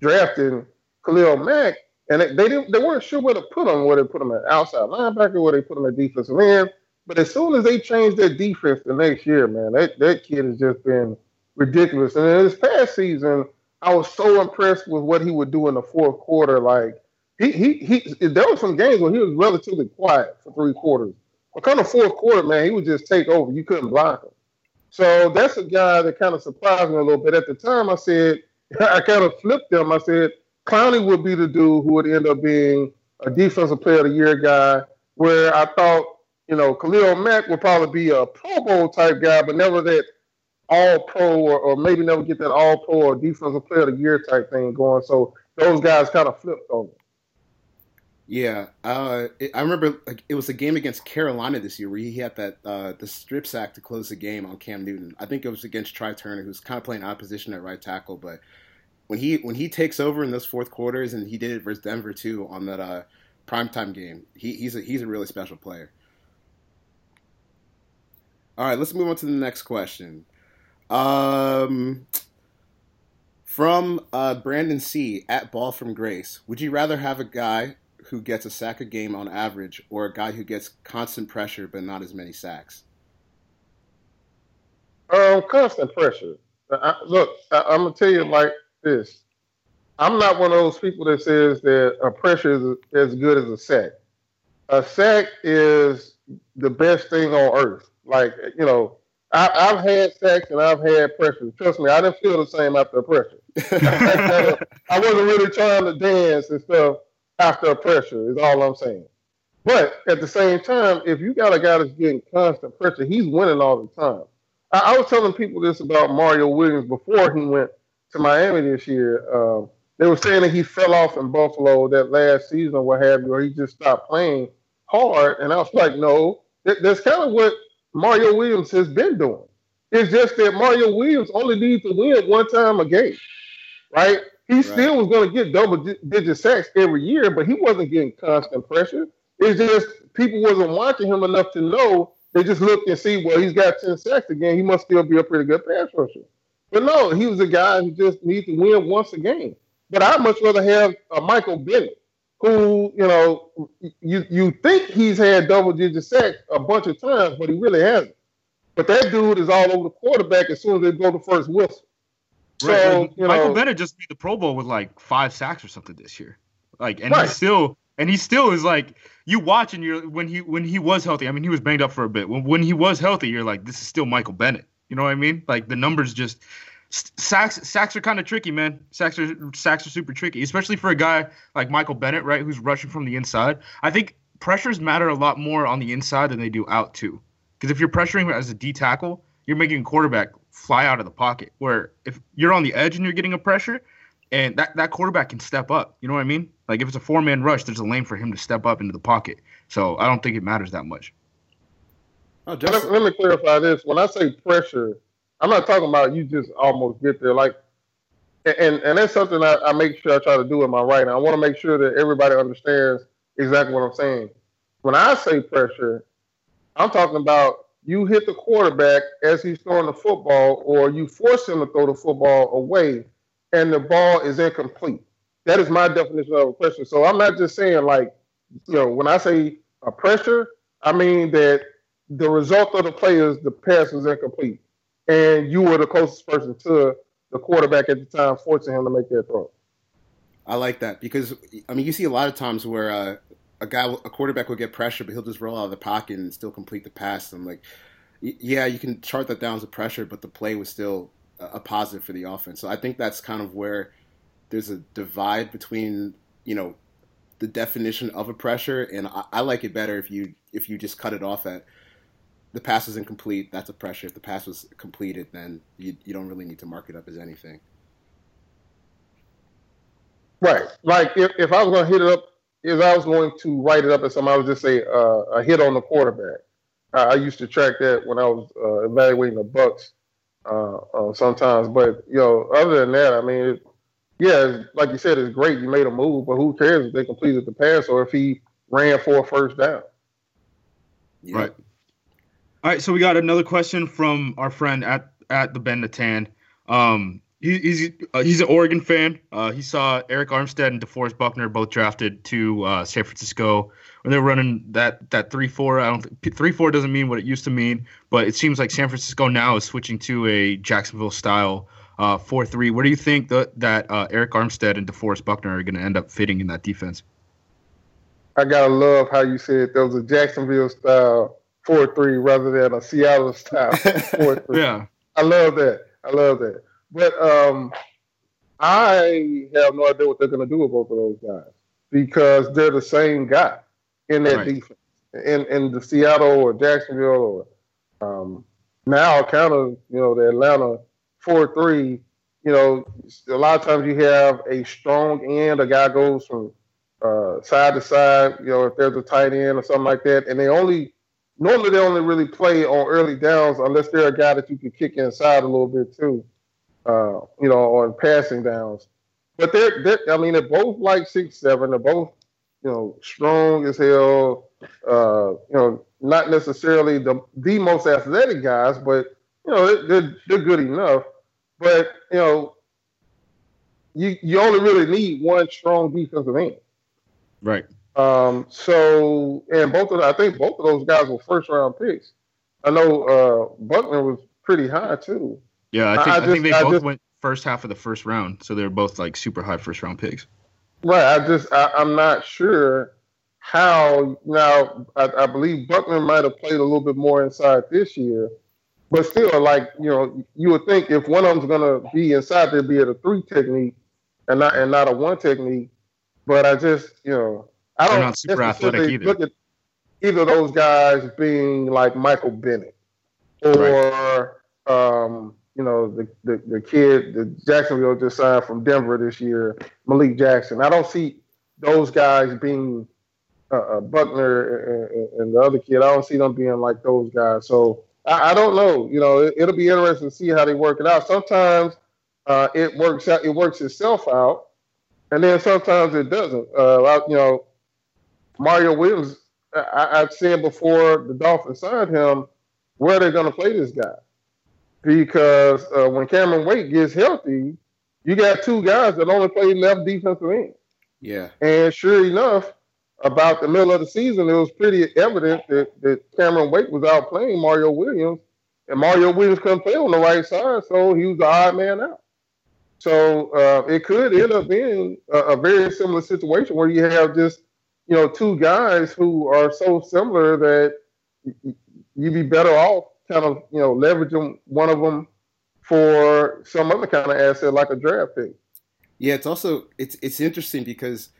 drafting Khalil Mack, and they, they didn't they weren't sure where to put him, where they put him at outside linebacker, where they put him at defensive end. But as soon as they changed their defense the next year, man, that, that kid has just been ridiculous. And in this past season, I was so impressed with what he would do in the fourth quarter. Like he he he there were some games where he was relatively quiet for three quarters. But kind of fourth quarter, man, he would just take over. You couldn't block him. So that's a guy that kind of surprised me a little bit. At the time, I said I kind of flipped them. I said Clowney would be the dude who would end up being a defensive player of the year guy. Where I thought, you know, Khalil Mack would probably be a Pro Bowl type guy, but never that all pro or, or maybe never get that all pro or defensive player of the year type thing going. So those guys kind of flipped on me. Yeah, uh, it, I remember it was a game against Carolina this year where he had that uh, the strip sack to close the game on Cam Newton. I think it was against Trai Turner, who's kind of playing opposition at right tackle. But when he when he takes over in those fourth quarters, and he did it versus Denver too on that uh, primetime game, he, he's a he's a really special player. All right, let's move on to the next question. Um, from uh, Brandon C at Ball from Grace, would you rather have a guy who gets a sack a game on average, or a guy who gets constant pressure but not as many sacks? Um, constant pressure. I, look, I, I'm gonna tell you like this. I'm not one of those people that says that a pressure is as good as a sack. A sack is the best thing on earth. Like you know, I, have had sacks and I've had pressure. Trust me, I didn't feel the same after a pressure. I wasn't really trying to dance and stuff after a pressure. Is all I'm saying. But at the same time, if you got a guy that's getting constant pressure, he's winning all the time. I, I was telling people this about Mario Williams before he went to Miami this year. Um, they were saying that he fell off in Buffalo that last season, what have you, or he just stopped playing hard. And I was like, no, that, that's kind of what Mario Williams has been doing. It's just that Mario Williams only needs to win one time a game, right? He right. still was going to get double digit sacks every year, but he wasn't getting constant pressure. It's just people wasn't watching him enough to know. They just looked and see, well, he's got 10 sacks again. He must still be a pretty good pass rusher. But no, he was a guy who just needs to win once a game. But I'd much rather have a Michael Bennett who, you know, you you think he's had double digit sacks a bunch of times, but he really hasn't. But that dude is all over the quarterback as soon as they blow the first whistle. So, right. Michael know, Bennett just beat the Pro Bowl with like five sacks or something this year. Like, and right. he still, and he still is like, you watch and you're when he when he was healthy. I mean, he was banged up for a bit. When when he was healthy, you're like, this is still Michael Bennett. You know what I mean? Like the numbers just sacks sacks are kind of tricky, man. Sacks are sacks are super tricky, especially for a guy like Michael Bennett, right, who's rushing from the inside. I think pressures matter a lot more on the inside than they do out too. Because if you're pressuring as a D tackle, you're making quarterback fly out of the pocket. Where if you're on the edge and you're getting a pressure, and that, that quarterback can step up. You know what I mean? Like if it's a four man rush, there's a lane for him to step up into the pocket. So I don't think it matters that much. Oh, just, let, me clarify this. When I say pressure, I'm not talking about you just almost get there. Like, and and that's something I, I make sure I try to do in my writing. I want to make sure that everybody understands exactly what I'm saying. When I say pressure, I'm talking about you hit the quarterback as he's throwing the football, or you force him to throw the football away, and the ball is incomplete. That is my definition of a pressure. So I'm not just saying like, you know, when I say a pressure, I mean that the result of the play is the pass was incomplete and you were the closest person to the quarterback at the time, forcing him to make that throw. I like that because I mean you see a lot of times where uh, a guy, a quarterback will get pressure, but he'll just roll out of the pocket and still complete the pass. I'm like, yeah, you can chart that down as a pressure, but the play was still a positive for the offense. So I think that's kind of where there's a divide between you know the definition of a pressure, and I, I like it better if you if you just cut it off at the pass was incomplete, that's a pressure. If the pass was completed, then you, you don't really need to mark it up as anything. Right. Like if, if I was going to hit it up, if I was going to write it up as something, I would just say uh, a hit on the quarterback. I, I, used to track that when I was uh, evaluating the Bucks uh, uh sometimes. But you know, other than that, I mean, it, yeah, like you said, it's great. You made a move, but who cares if they completed the pass or if he ran for a first down? Yeah. Right. All right, so we got another question from our friend at at the Ben Natan. Um, he, he's uh, he's an Oregon fan. Uh, he saw Arik Armstead and DeForest Buckner both drafted to uh, San Francisco when they were running that that three four. I don't three four doesn't mean what it used to mean, but it seems like San Francisco now is switching to a Jacksonville style uh, four three. Where do you think that that uh, Arik Armstead and DeForest Buckner are going to end up fitting in that defense? I gotta love how you said there was a Jacksonville style four three rather than a Seattle style four three. yeah, I love that. I love that. But um, I have no idea what they're going to do with both of those guys because they're the same guy in that Right. defense. In in the Seattle or Jacksonville or um, now kind of you know the Atlanta four three. You know, a lot of times you have a strong end. A guy goes from uh, side to side. You know, if there's a tight end or something like that, and they only normally they only really play on early downs unless they're a guy that you can kick inside a little bit too. Uh, you know, on passing downs. But they're, they're I mean, they're both like six seven. They're both you know strong as hell. Uh, you know, not necessarily the the most athletic guys, but you know they're they're, good enough. But you know, you you only really need one strong defensive end. right. Um, so, and both of I think both of those guys were first round picks. I know uh, Buckner was pretty high too. Yeah, I think I I, think they I both just- went first half of the first round, so they're both like super high first round picks. Right. I just I, I'm not sure how now. I, I believe Buckner might have played a little bit more inside this year, but still, like you know, you would think if one of them's gonna be inside, they'd be at a three technique and not and not a one technique. But I just you know I They're don't not super athletic either. Look at either of those guys being like Michael Bennett or um, you know the, the the kid the Jacksonville just signed from Denver this year, Malik Jackson. I don't see those guys being uh, uh, Buckner and, and the other kid. I don't see them being like those guys. So I, I don't know. You know, it, it'll be interesting to see how they work it out. Sometimes uh, it works out. It works itself out, and then sometimes it doesn't. Uh, I- you know, Mario Williams. I, I've said before the Dolphins signed him, where are they going to play this guy? Because uh, when Cameron Wake gets healthy, you got two guys that only play left defensive end. Yeah. And sure enough, about the middle of the season, it was pretty evident that, that Cameron Wake was out playing Mario Williams, and Mario Williams couldn't play on the right side, so he was the odd man out. So uh, it could end up being a, a very similar situation where you have just, you know, two guys who are so similar that you'd be better off kind of, you know, leveraging one of them for some other kind of asset like a draft pick. Yeah, it's also it's it's interesting because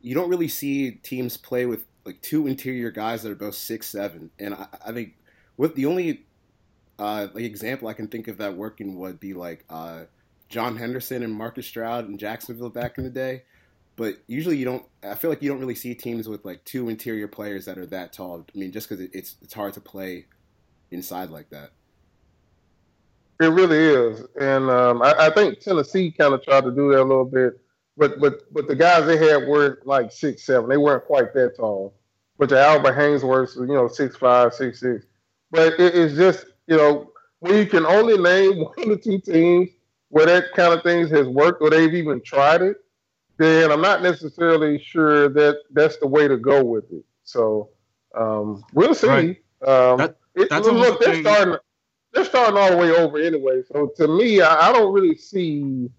you don't really see teams play with like two interior guys that are both six seven, and I, I think what the only uh, like example I can think of that working would be like uh, John Henderson and Marcus Stroud in Jacksonville back in the day. But usually you don't. I feel like you don't really see teams with like two interior players that are that tall. I mean, just because it, it's it's hard to play inside like that. It really is, and um, I, I think Tennessee kind of tried to do that a little bit, but but but the guys they had were like six seven. They weren't quite that tall. But the Albert Haynesworth, you know, six five, six six. But it, it's just you know when you can only name one or two teams where that kind of things has worked or they've even tried it, then I'm not necessarily sure that that's the way to go with it. So um, we'll see. Right. Um, That- it- look, they're thing- starting they're starting all the way over anyway. So to me, I, I don't really see, you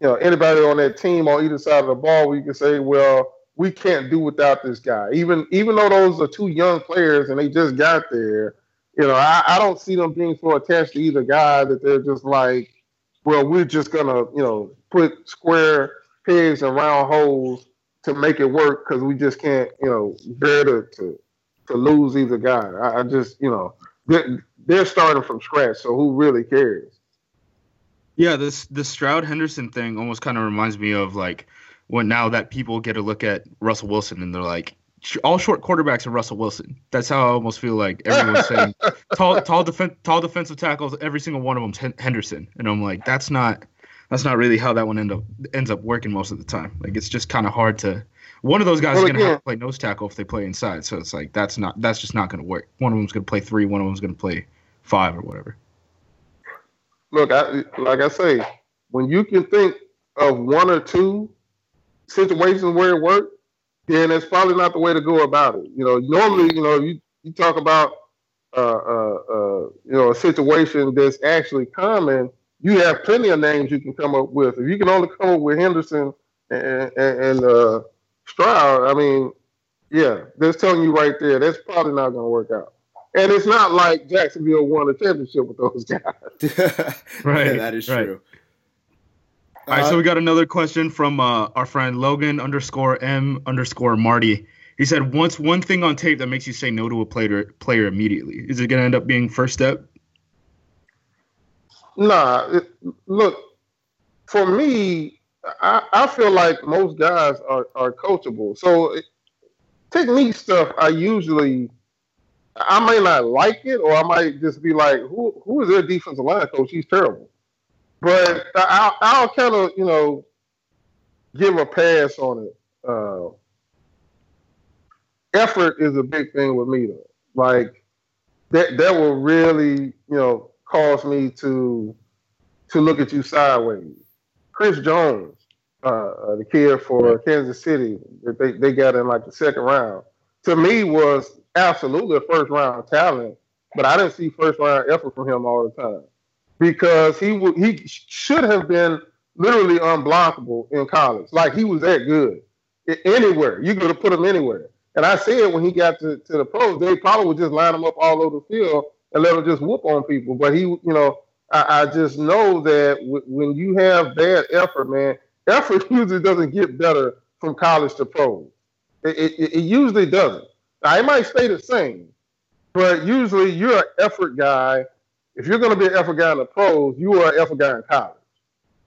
know, anybody on that team on either side of the ball where you can say, well, we can't do without this guy. Even even though those are two young players and they just got there, you know, I, I don't see them being so attached to either guy that they're just like, well, we're just gonna, you know, put square pegs and round holes to make it work because we just can't, you know, bear to to, to lose either guy. I, I just, you know, they're, they're starting from scratch, so who really cares? Yeah, this the Stroud Henderson thing almost kind of reminds me of like when now that people get a look at Russell Wilson and they're like, all short quarterbacks are Russell Wilson. That's how I almost feel like everyone's saying tall tall defen- tall defensive tackles. Every single one of them's Hen- Henderson, and I'm like, that's not that's not really how that one end up ends up working most of the time. Like it's just kind of hard to. One of those guys Well, is gonna have to play nose tackle if they play inside, so it's like that's not that's just not gonna work. One of them's gonna play three, one of them's gonna play five or whatever. Look, I, like I say, when you can think of one or two situations where it worked, then it's probably not the way to go about it. You know, normally, you know, you, you talk about uh, uh, uh, you know a situation that's actually common. You have plenty of names you can come up with. If you can only come up with Henderson and, and, and uh, Stroud, I mean, yeah, that's telling you right there that's probably not going to work out. And it's not like Jacksonville won a championship with those guys. Right, Yeah, that is right. true. All right, Uh, so we got another question from uh, our friend Logan underscore M underscore Marty. He said, "What's one thing on tape that makes you say no to a player player immediately? Is it going to end up being first step?" Nah, it, look, for me, I, I feel like most guys are, are coachable. So technique stuff, I usually, I may not like it, or I might just be like, who who is their defensive line coach? He's terrible. But I, I'll, I'll kind of, you know, give a pass on it. Uh, effort is a big thing with me, though. Like that, that will really, you know, cause me to to look at you sideways. Chris Jones, uh, uh, the kid for Kansas City, that they, they got in like the second round, to me was absolutely a first round talent, but I didn't see first round effort from him all the time because he would he should have been literally unblockable in college. Like he was that good anywhere. You could have put him anywhere. And I said when he got to, to the pros, they probably would just line him up all over the field and let him just whoop on people. But he, you know, I, I just know that w- when you have bad effort, man, effort usually doesn't get better from college to pro. It, it, it usually doesn't. Now, it might stay the same, but usually you're an effort guy. If you're going to be an effort guy in the pros, you are an effort guy in college.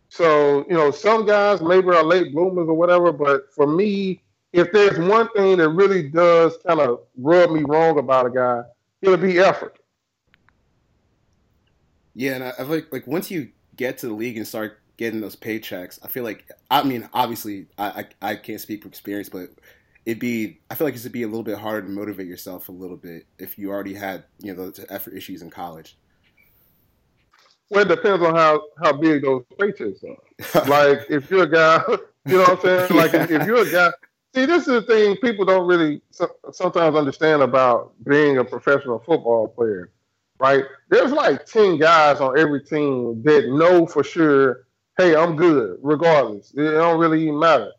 So, you know, some guys maybe are late bloomers or whatever, but for me, if there's one thing that really does kind of rub me wrong about a guy, it'll be effort. Yeah, and I, I feel like like once you get to the league and start getting those paychecks, I feel like I mean obviously I I, I can't speak from experience, but it'd be I feel like it'd be a little bit harder to motivate yourself a little bit if you already had you know those effort issues in college. Well, it depends on how, how big those paychecks are. like if you're a guy, you know what I'm saying? Like if, if you're a guy, see, this is the thing people don't really so, sometimes understand about being a professional football player, right? There's like 10 guys on every team that know for sure, hey, I'm good, regardless. It don't really even matter.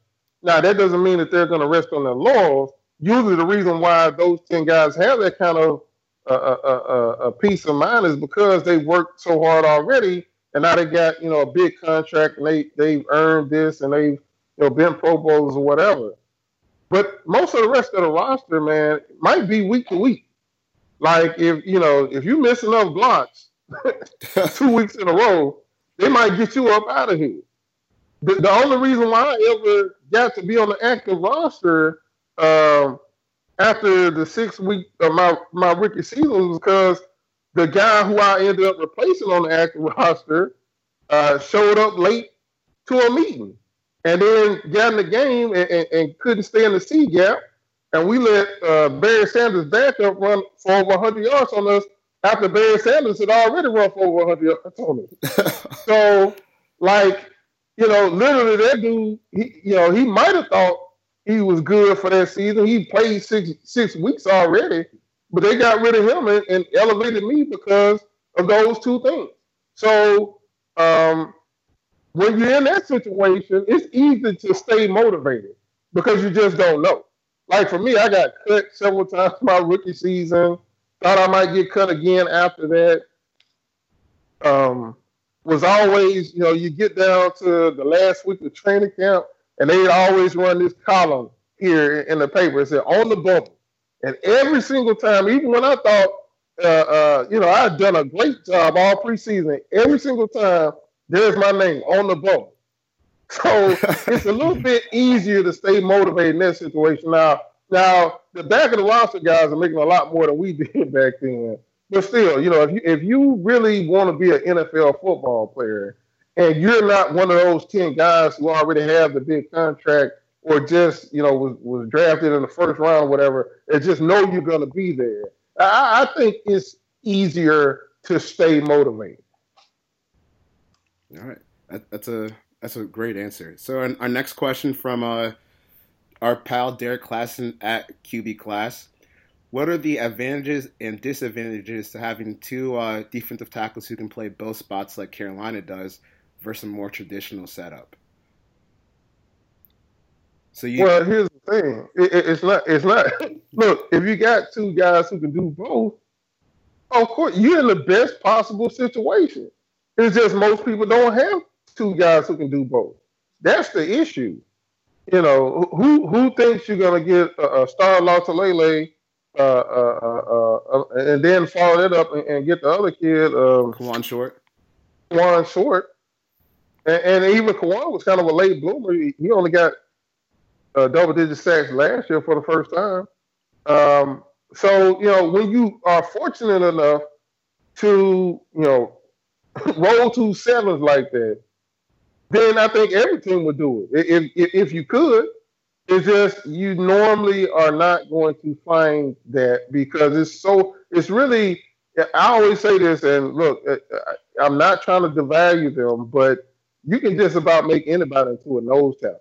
Now, that doesn't mean that they're going to rest on their laurels. Usually, the reason why those 10 guys have that kind of a, a, a, a peace of mind is because they worked so hard already, and now they got you know a big contract, and they they've earned this, and they've you know been Pro Bowls or whatever. But most of the rest of the roster, man, might be week to week. Like if you know if you miss enough blocks two weeks in a row, they might get you up out of here. The, the only reason why I ever got to be on the active roster um, after the six week of my my rookie season was because the guy who I ended up replacing on the active roster uh, showed up late to a meeting and then got in the game and, and, and couldn't stay in the C gap. And we let uh, Barry Sanders backup run for over 100 yards on us after Barry Sanders had already run for over 100 yards on us. So, like, you know, literally that dude, he, you know, he might have thought he was good for that season. He played six six weeks already, but they got rid of him and, and elevated me because of those two things. So, um, when you're in that situation, it's easy to stay motivated because you just don't know. Like for me, I got cut several times my rookie season. Thought I might get cut again after that. Um, was always, you know, you get down to the last week of training camp, and they'd always run this column here in the paper. It said on the bubble, and every single time, even when I thought, uh, uh, you know, I had done a great job all preseason, every single time there's my name on the bubble. So it's a little bit easier to stay motivated in that situation. Now, now the back of the roster guys are making a lot more than we did back then. But still, you know, if you if you really want to be an NFL football player and you're not one of those ten guys who already have the big contract or just, you know, was, was drafted in the first round or whatever, and just know you're gonna be there, I, I think it's easier to stay motivated. All right. That, that's a that's a great answer. So our, our next question from uh, our pal Derrik Klassen at QB Class. What are the advantages and disadvantages to having two uh, defensive tackles who can play both spots like Carolina does versus a more traditional setup? So you well, here's the thing. It, it, it's not. It's not. Look, if you got two guys who can do both, of course you're in the best possible situation. It's just most people don't have two guys who can do both. That's the issue. You know, who who thinks you're gonna get a, a Star Lotulelei, uh, uh, uh, uh, and then follow it up and, and, get the other kid, um, Short. Kawann Short, and, and, even Kawann was kind of a late bloomer. He, he only got uh, double digit sacks last year for the first time. Um, so you know when you are fortunate enough to you know roll two sevens like that, then I think every team would do it if if, if you could. It's just you normally are not going to find that because it's so it's really. I always say this, and look, I'm not trying to devalue them, but you can just about make anybody into a nose tackle.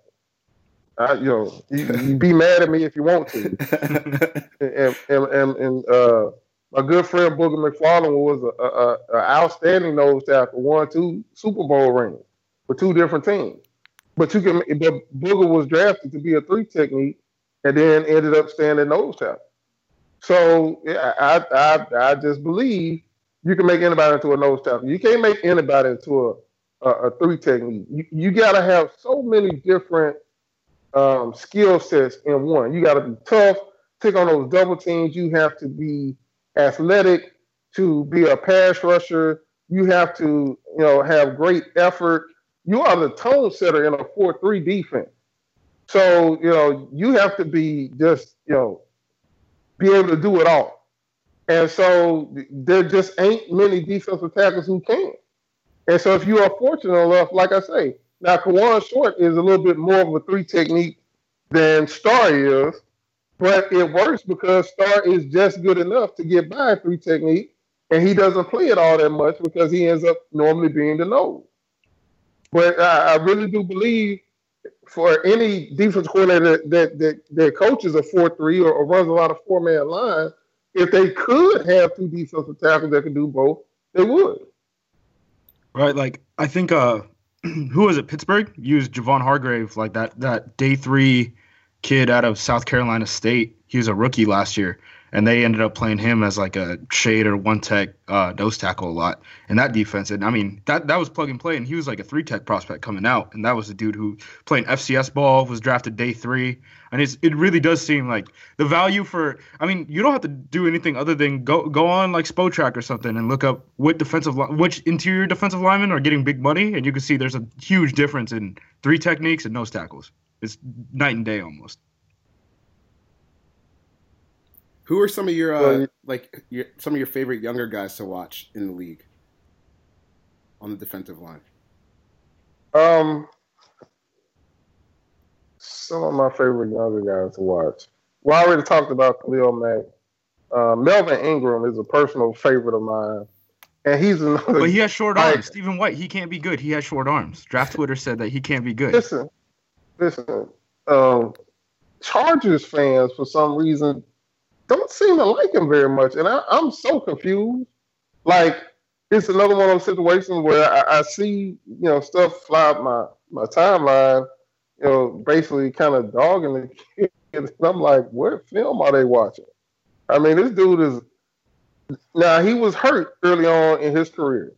I, you know, you, you, be mad at me if you want to. and and, and, and uh, my good friend Booger McFarland was a, a, a, outstanding nose tackle, won two Super Bowl rings for two different teams. But you can, but Booger was drafted to be a three technique, and then ended up staying at nose tackle. So yeah, I, I I just believe you can make anybody into a nose tackle. You can't make anybody into a a, a three technique. You, you got to have so many different um, skill sets in one. You got to be tough, take on those double teams. You have to be athletic to be a pass rusher. You have to, you know, have great effort. You are the tone setter in a four-three defense. So, you know, you have to be just, you know, be able to do it all. And so there just ain't many defensive tackles who can. And so if you are fortunate enough, like I say, now, Kawann Short is a little bit more of a three technique than Star is, but it works because Star is just good enough to get by three technique, and he doesn't play it all that much because he ends up normally being the nose. But I, I really do believe for any defense coordinator that that, that, that coaches a four three or, or runs a lot of four man line, if they could have two defensive tackles that could do both, they would. Right, like I think uh who was it? Pittsburgh used Javon Hargrave like that that day three kid out of South Carolina State. He was a rookie last year, and they ended up playing him as like a shade or one tech uh, nose tackle a lot in that defense. And I mean that that was plug and play, and he was like a three tech prospect coming out, and that was a dude who playing FCS ball was drafted day three and it's it really does seem like the value for I mean you don't have to do anything other than go go on like Spotrac or something and look up what defensive which interior defensive linemen are getting big money and you can see there's a huge difference in three techniques and nose tackles. It's night and day almost. Who are some of your uh, like your, some of your favorite younger guys to watch in the league on the defensive line? Um, some of my favorite younger guys to watch. Well, I already talked about Khalil Mack. Uh, Melvin Ingram is a personal favorite of mine. And he's another. But he has short arms. Stephen White, he can't be good. He has short arms. Draft Twitter said that he can't be good. Listen, listen. Um, Chargers fans, for some reason, don't seem to like him very much. And I, am so confused. Like, it's another one of those situations where I, I see, you know, stuff fly up my, my timeline you know, basically kind of dogging the kids. And I'm like, what film are they watching? I mean, this dude is now he was hurt early on in his career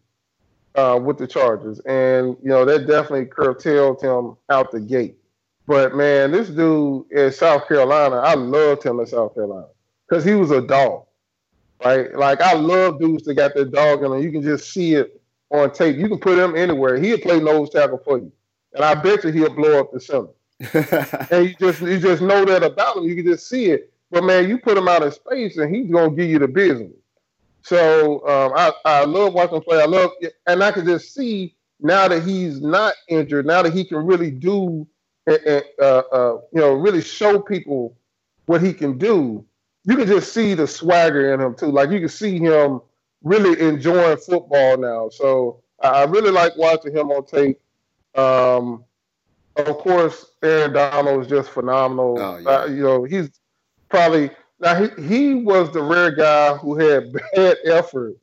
uh, with the Chargers, and you know that definitely curtailed him out the gate. But man, this dude in South Carolina, I loved him in South Carolina because he was a dog, right? Like I love dudes that got their dog in them. You can just see it on tape. You can put him anywhere. He'll play nose tackle for you and I bet you he'll blow up the center. and you just you just know that about him. You can just see it. But man, you put him out of space, and he's gonna give you the business. So um, I I love watching him play. I love, and I can just see now that he's not injured. Now that he can really do, uh, uh, you know, really show people what he can do. You can just see the swagger in him too. Like you can see him really enjoying football now. So I really like watching him on tape. Um, of course, Aaron Donald is just phenomenal. Oh, yeah. uh, you know, he's probably now he, he was the rare guy who had bad effort,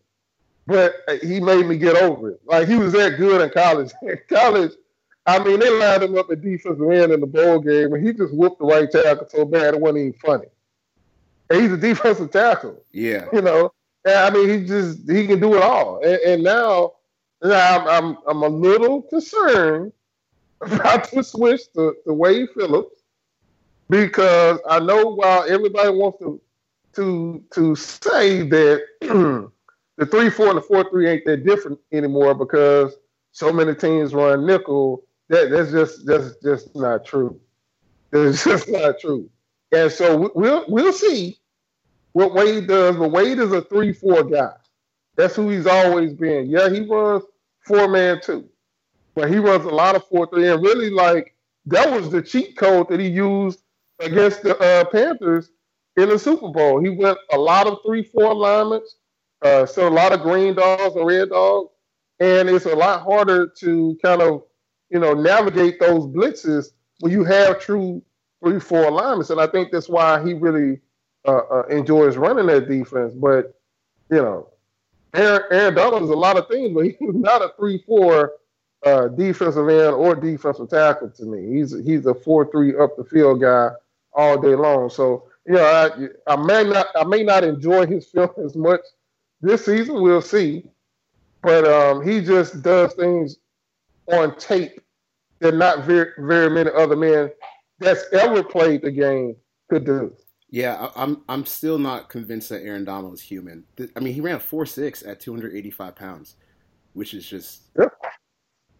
but he made me get over it. Like he was that good in college. In college, I mean, they lined him up at defensive end in the bowl game, and he just whooped the right tackle so bad it wasn't even funny. And he's a defensive tackle, Yeah. you know. And, I mean, he just he can do it all. And, and now, now I'm, I'm I'm a little concerned about to switch to, to Wade Phillips because I know while everybody wants to to to say that the three four and the four three ain't that different anymore because so many teams run nickel. That that's just that's just not true. That's just not true. And so we'll we'll see what Wade does. But Wade is a three four guy. That's who he's always been. Yeah, he runs four man too, but he runs a lot of four three. And really, like that was the cheat code that he used against the uh, Panthers in the Super Bowl. He went a lot of three four alignments, uh, so a lot of green dogs and red dogs, and it's a lot harder to kind of you know navigate those blitzes when you have true three four alignments. And I think that's why he really uh, uh, enjoys running that defense. But you know, Aaron, Aaron Donald is a lot of things, but he's not a three four uh, defensive end or defensive tackle to me. He's he's a four three up the field guy all day long. So you know, I, I may not I may not enjoy his film as much this season. We'll see, but um, he just does things on tape that not very very many other men that's ever played the game could do. Yeah, I, I'm I'm still not convinced that Aaron Donald is human. I mean, he ran a four six at 285 pounds, which is just Yep.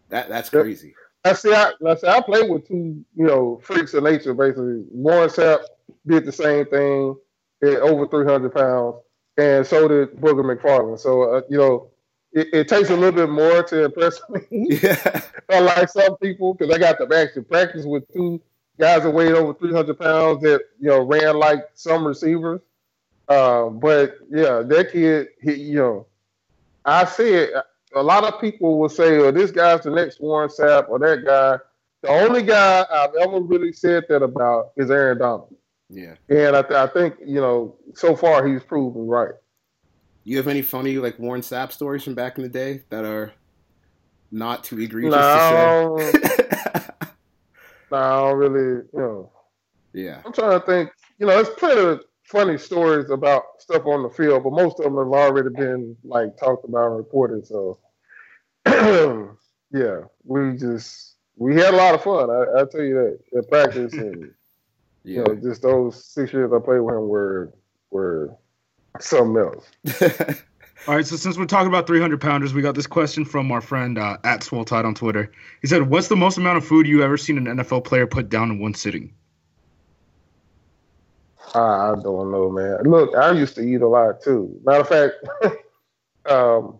that that's Yep. crazy. I see. I, I see. I played with two, you know, freaks of nature. Basically, Warren Sapp did the same thing at over three hundred pounds, and so did Booger McFarland. So, uh, you know, it, it takes a little bit more to impress me, Yeah, like some people, because I got to actually practice with two guys that weighed over three hundred pounds that you know ran like some receivers. Um, but yeah, that kid, he, you know, I said a lot of people will say, "Oh, this guy's the next Warren Sapp or that guy." The only guy I've ever really said that about is Aaron Donald, yeah. and I, th- I think you know so far he's proven right. You have any funny like Warren Sapp stories from back in the day that are not too egregious No, to say? no, I don't really, you know. yeah, I'm trying to think. You know, there's plenty of funny stories about stuff on the field, but most of them have already been like talked about and reported. So, yeah, we just we had a lot of fun. I, I tell you that at practice, and you yeah. know, just those six years I played with him were were something else. All right, so since we're talking about 300 pounders, we got this question from our friend uh, at Swole Tide on Twitter. He said, "What's the most amount of food you ever seen an NFL player put down in one sitting?" I, I don't know, man. Look, I used to eat a lot too. Matter of fact, um,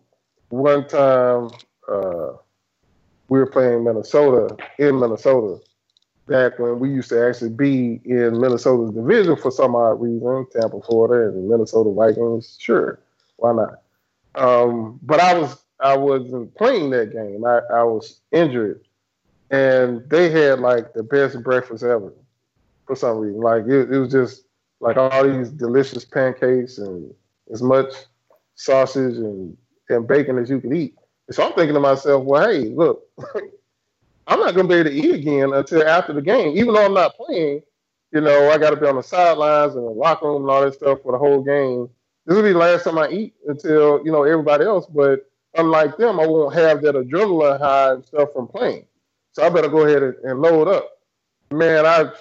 one time uh, we were playing Minnesota in Minnesota back when we used to actually be in Minnesota's division for some odd reason, Tampa, Florida, and Minnesota Vikings. Sure, why not? Um, but I was I wasn't playing that game. I, I was injured, and they had like the best breakfast ever for some reason. Like it, it was just like all these delicious pancakes and as much sausage and, and bacon as you could eat. And so I'm thinking to myself, well, hey, look, I'm not gonna be able to eat again until after the game, even though I'm not playing. You know, I got to be on the sidelines and the locker room and all that stuff for the whole game. This will be the last time I eat until you know everybody else. But unlike them, I won't have that adrenaline high and stuff from playing. So I better go ahead and, and load up. Man, I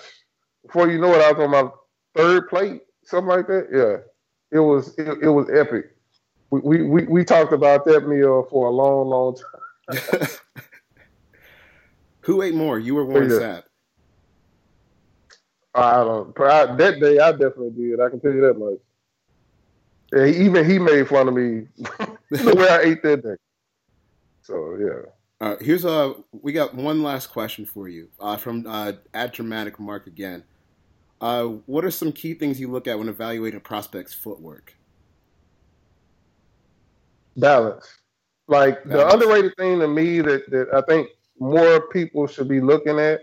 before you know it, I was on my third plate, something like that. Yeah, it was it, it was epic. We, we we we talked about that meal for a long, long time. Who ate more, you or Warren Yeah. Sapp? I don't. I, that day, I definitely did. I can tell you that much. Yeah, even he made fun of me the way I ate that day. So yeah. Uh, here's a we got one last question for you uh, from uh, at dramatic mark again. Uh, what are some key things you look at when evaluating a prospect's footwork? balance. Like the underrated thing to me that, that I think more people should be looking at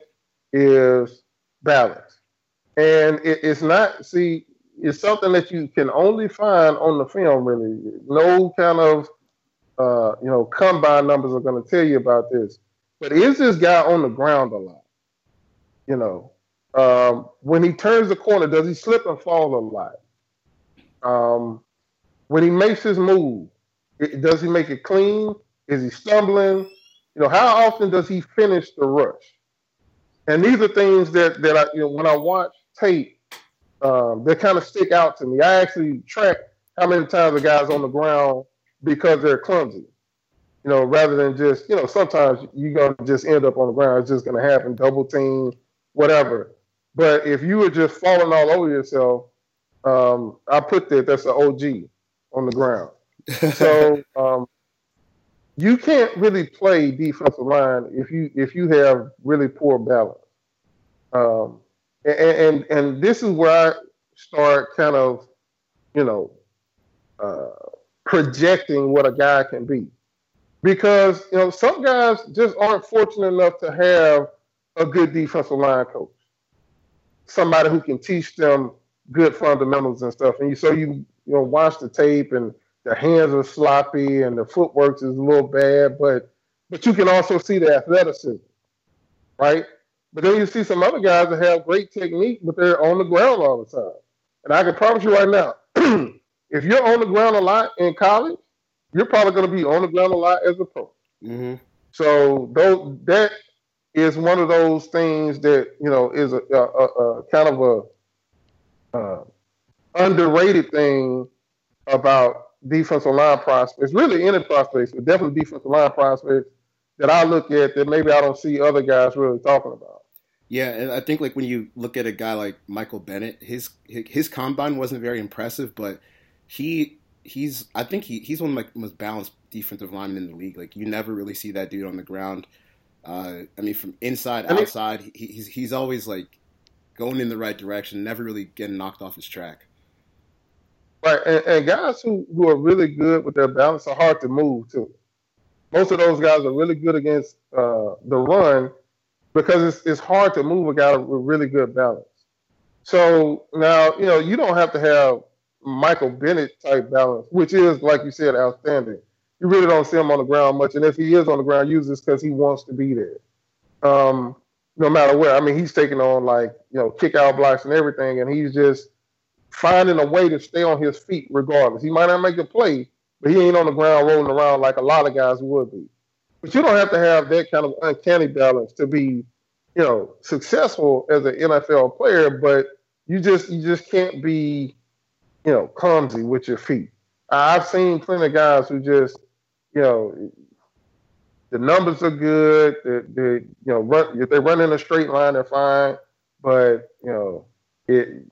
is balance. And it, it's not, see, it's something that you can only find on the film, really. No kind of, uh, you know, combine numbers are going to tell you about this. But is this guy on the ground a lot? You know, um, when he turns the corner, does he slip and fall a lot? Um, when he makes his move, it, does he make it clean? Is he stumbling? You know, how often does he finish the rush? And these are things that that I, you know, when I watch tape, um, they kind of stick out to me. I actually track how many times the guy's on the ground because they're clumsy. You know, rather than just, you know, sometimes you're gonna just end up on the ground. It's just gonna happen, double team, whatever. But if you were just falling all over yourself, um, I put that that's an OG on the ground. So um, you can't really play defensive line if you if you have really poor balance. Um, and, and this is where I start kind of, you know, uh, projecting what a guy can be, because you know some guys just aren't fortunate enough to have a good defensive line coach, somebody who can teach them good fundamentals and stuff. And you, so you you know watch the tape and the hands are sloppy and the footwork is a little bad, but but you can also see the athleticism, right? But then you see some other guys that have great technique, but they're on the ground all the time. And I can promise you right now, if you're on the ground a lot in college, you're probably going to be on the ground a lot as a pro. Mm-hmm. So those, that is one of those things that you know is a, a, a, a kind of a uh, underrated thing about defensive line prospects, really any prospects, but definitely defensive line prospects that I look at that maybe I don't see other guys really talking about. Yeah, and I think like when you look at a guy like Michael Bennett, his his combine wasn't very impressive, but he he's I think he, he's one of the most balanced defensive linemen in the league. Like you never really see that dude on the ground. Uh, I mean, from inside outside, he, he's he's always like going in the right direction, never really getting knocked off his track. Right, and, and, guys who, who are really good with their balance are hard to move too. Most of those guys are really good against uh, the run because it's, it's hard to move a guy with really good balance. So now, you know, you don't have to have Michael Bennett type balance, which is, like you said, outstanding. You really don't see him on the ground much, and if he is on the ground, usually it's because he wants to be there. Um, no matter where. I mean, he's taking on like you know kick out blocks and everything, and he's just finding a way to stay on his feet regardless. He might not make a play, but he ain't on the ground rolling around like a lot of guys would be. But you don't have to have that kind of uncanny balance to be, you know, successful as an NFL player. But you just you just can't be, you know, clumsy with your feet. I've seen plenty of guys who just, you know, the numbers are good. They, they you know, run, if they run in a straight line, they're fine. But you know, it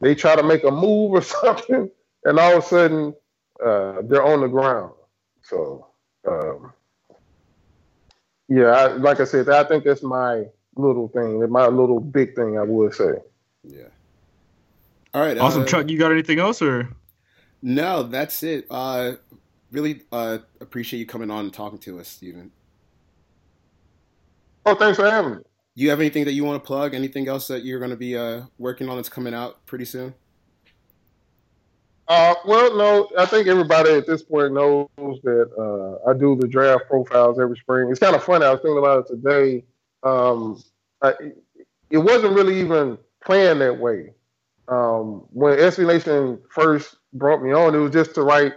they try to make a move or something, and all of a sudden uh, they're on the ground. So, um, yeah, I, like I said, I think that's my little thing, my little big thing. I would say. Yeah. All right. Awesome, uh, Chuck. You got anything else, or? No, that's it. Uh, really uh, appreciate you coming on and talking to us, Stephen. Oh, thanks for having me you have anything that you want to plug? Anything else that you're going to be uh, working on that's coming out pretty soon? Uh, well, no, I think everybody at this point knows that uh, I do the draft profiles every spring. It's kind of funny. I was thinking about it today. Um, I, it wasn't really even planned that way. Um, when SB Nation first brought me on, it was just to write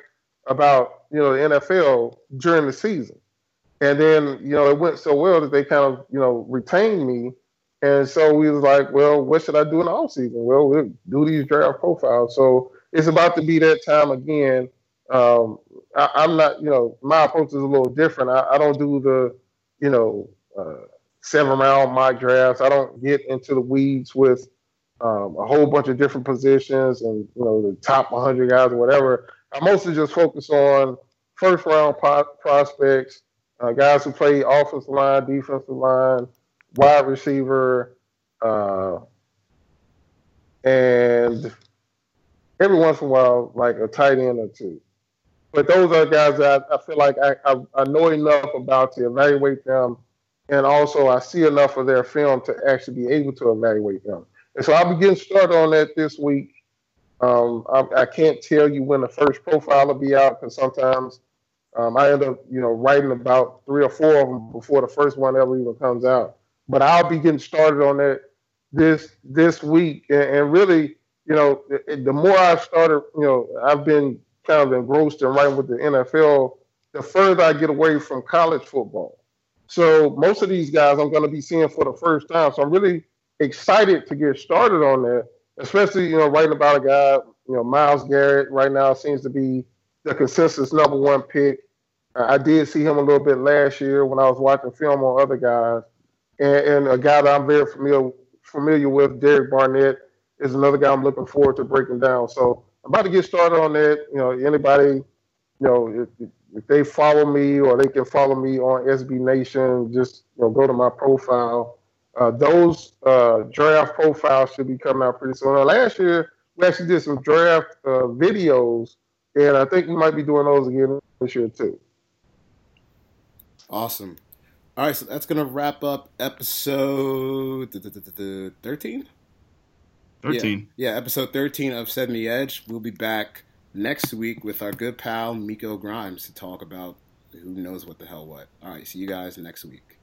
about you know the NFL during the season. And then, you know, it went so well that they kind of, you know, retained me. And so we was like, well, what should I do in the off season? Well, we'll do these draft profiles. So it's about to be that time again. Um, I, am not, you know, my approach is a little different. I, I don't do the, you know, uh, seven round mock drafts. I don't get into the weeds with um, a whole bunch of different positions and, you know, the top 100 guys or whatever. I mostly just focus on first round po- prospects uh, guys who play offensive line, defensive line, wide receiver, uh, and every once in a while, like a tight end or two. But those are guys that I, feel like I, I, I, know enough about to evaluate them and also I see enough of their film to actually be able to evaluate them. And so I'll be getting started on that this week. Um, I, I, can't tell you when the first profile will be out because sometimes um, I end up, you know, writing about three or four of them before the first one ever even comes out. But I'll be getting started on that this this week, and, and really, you know, the, more I've started, you know, I've been kind of engrossed in writing with the NFL. The further I get away from college football, so most of these guys I'm going to be seeing for the first time. So I'm really excited to get started on that, especially you know writing about a guy, you know, Myles Garrett right now seems to be the consensus number one pick. I did see him a little bit last year when I was watching film on other guys, and, and a guy that I'm very familiar familiar with, Derek Barnett, is another guy I'm looking forward to breaking down. So I'm about to get started on that. You know, anybody, you know, if, if they follow me or they can follow me on SB Nation, just you know, go to my profile. Uh, those uh, draft profiles should be coming out pretty soon. Now, last year we actually did some draft uh, videos, and I think we might be doing those again this year too. Awesome. All right, so that's gonna wrap up episode thirteen. Thirteen. Yeah, yeah, episode thirteen of Seventy Edge. We'll be back next week with our good pal Miko Grimes to talk about who knows what the hell what. All right, see you guys next week.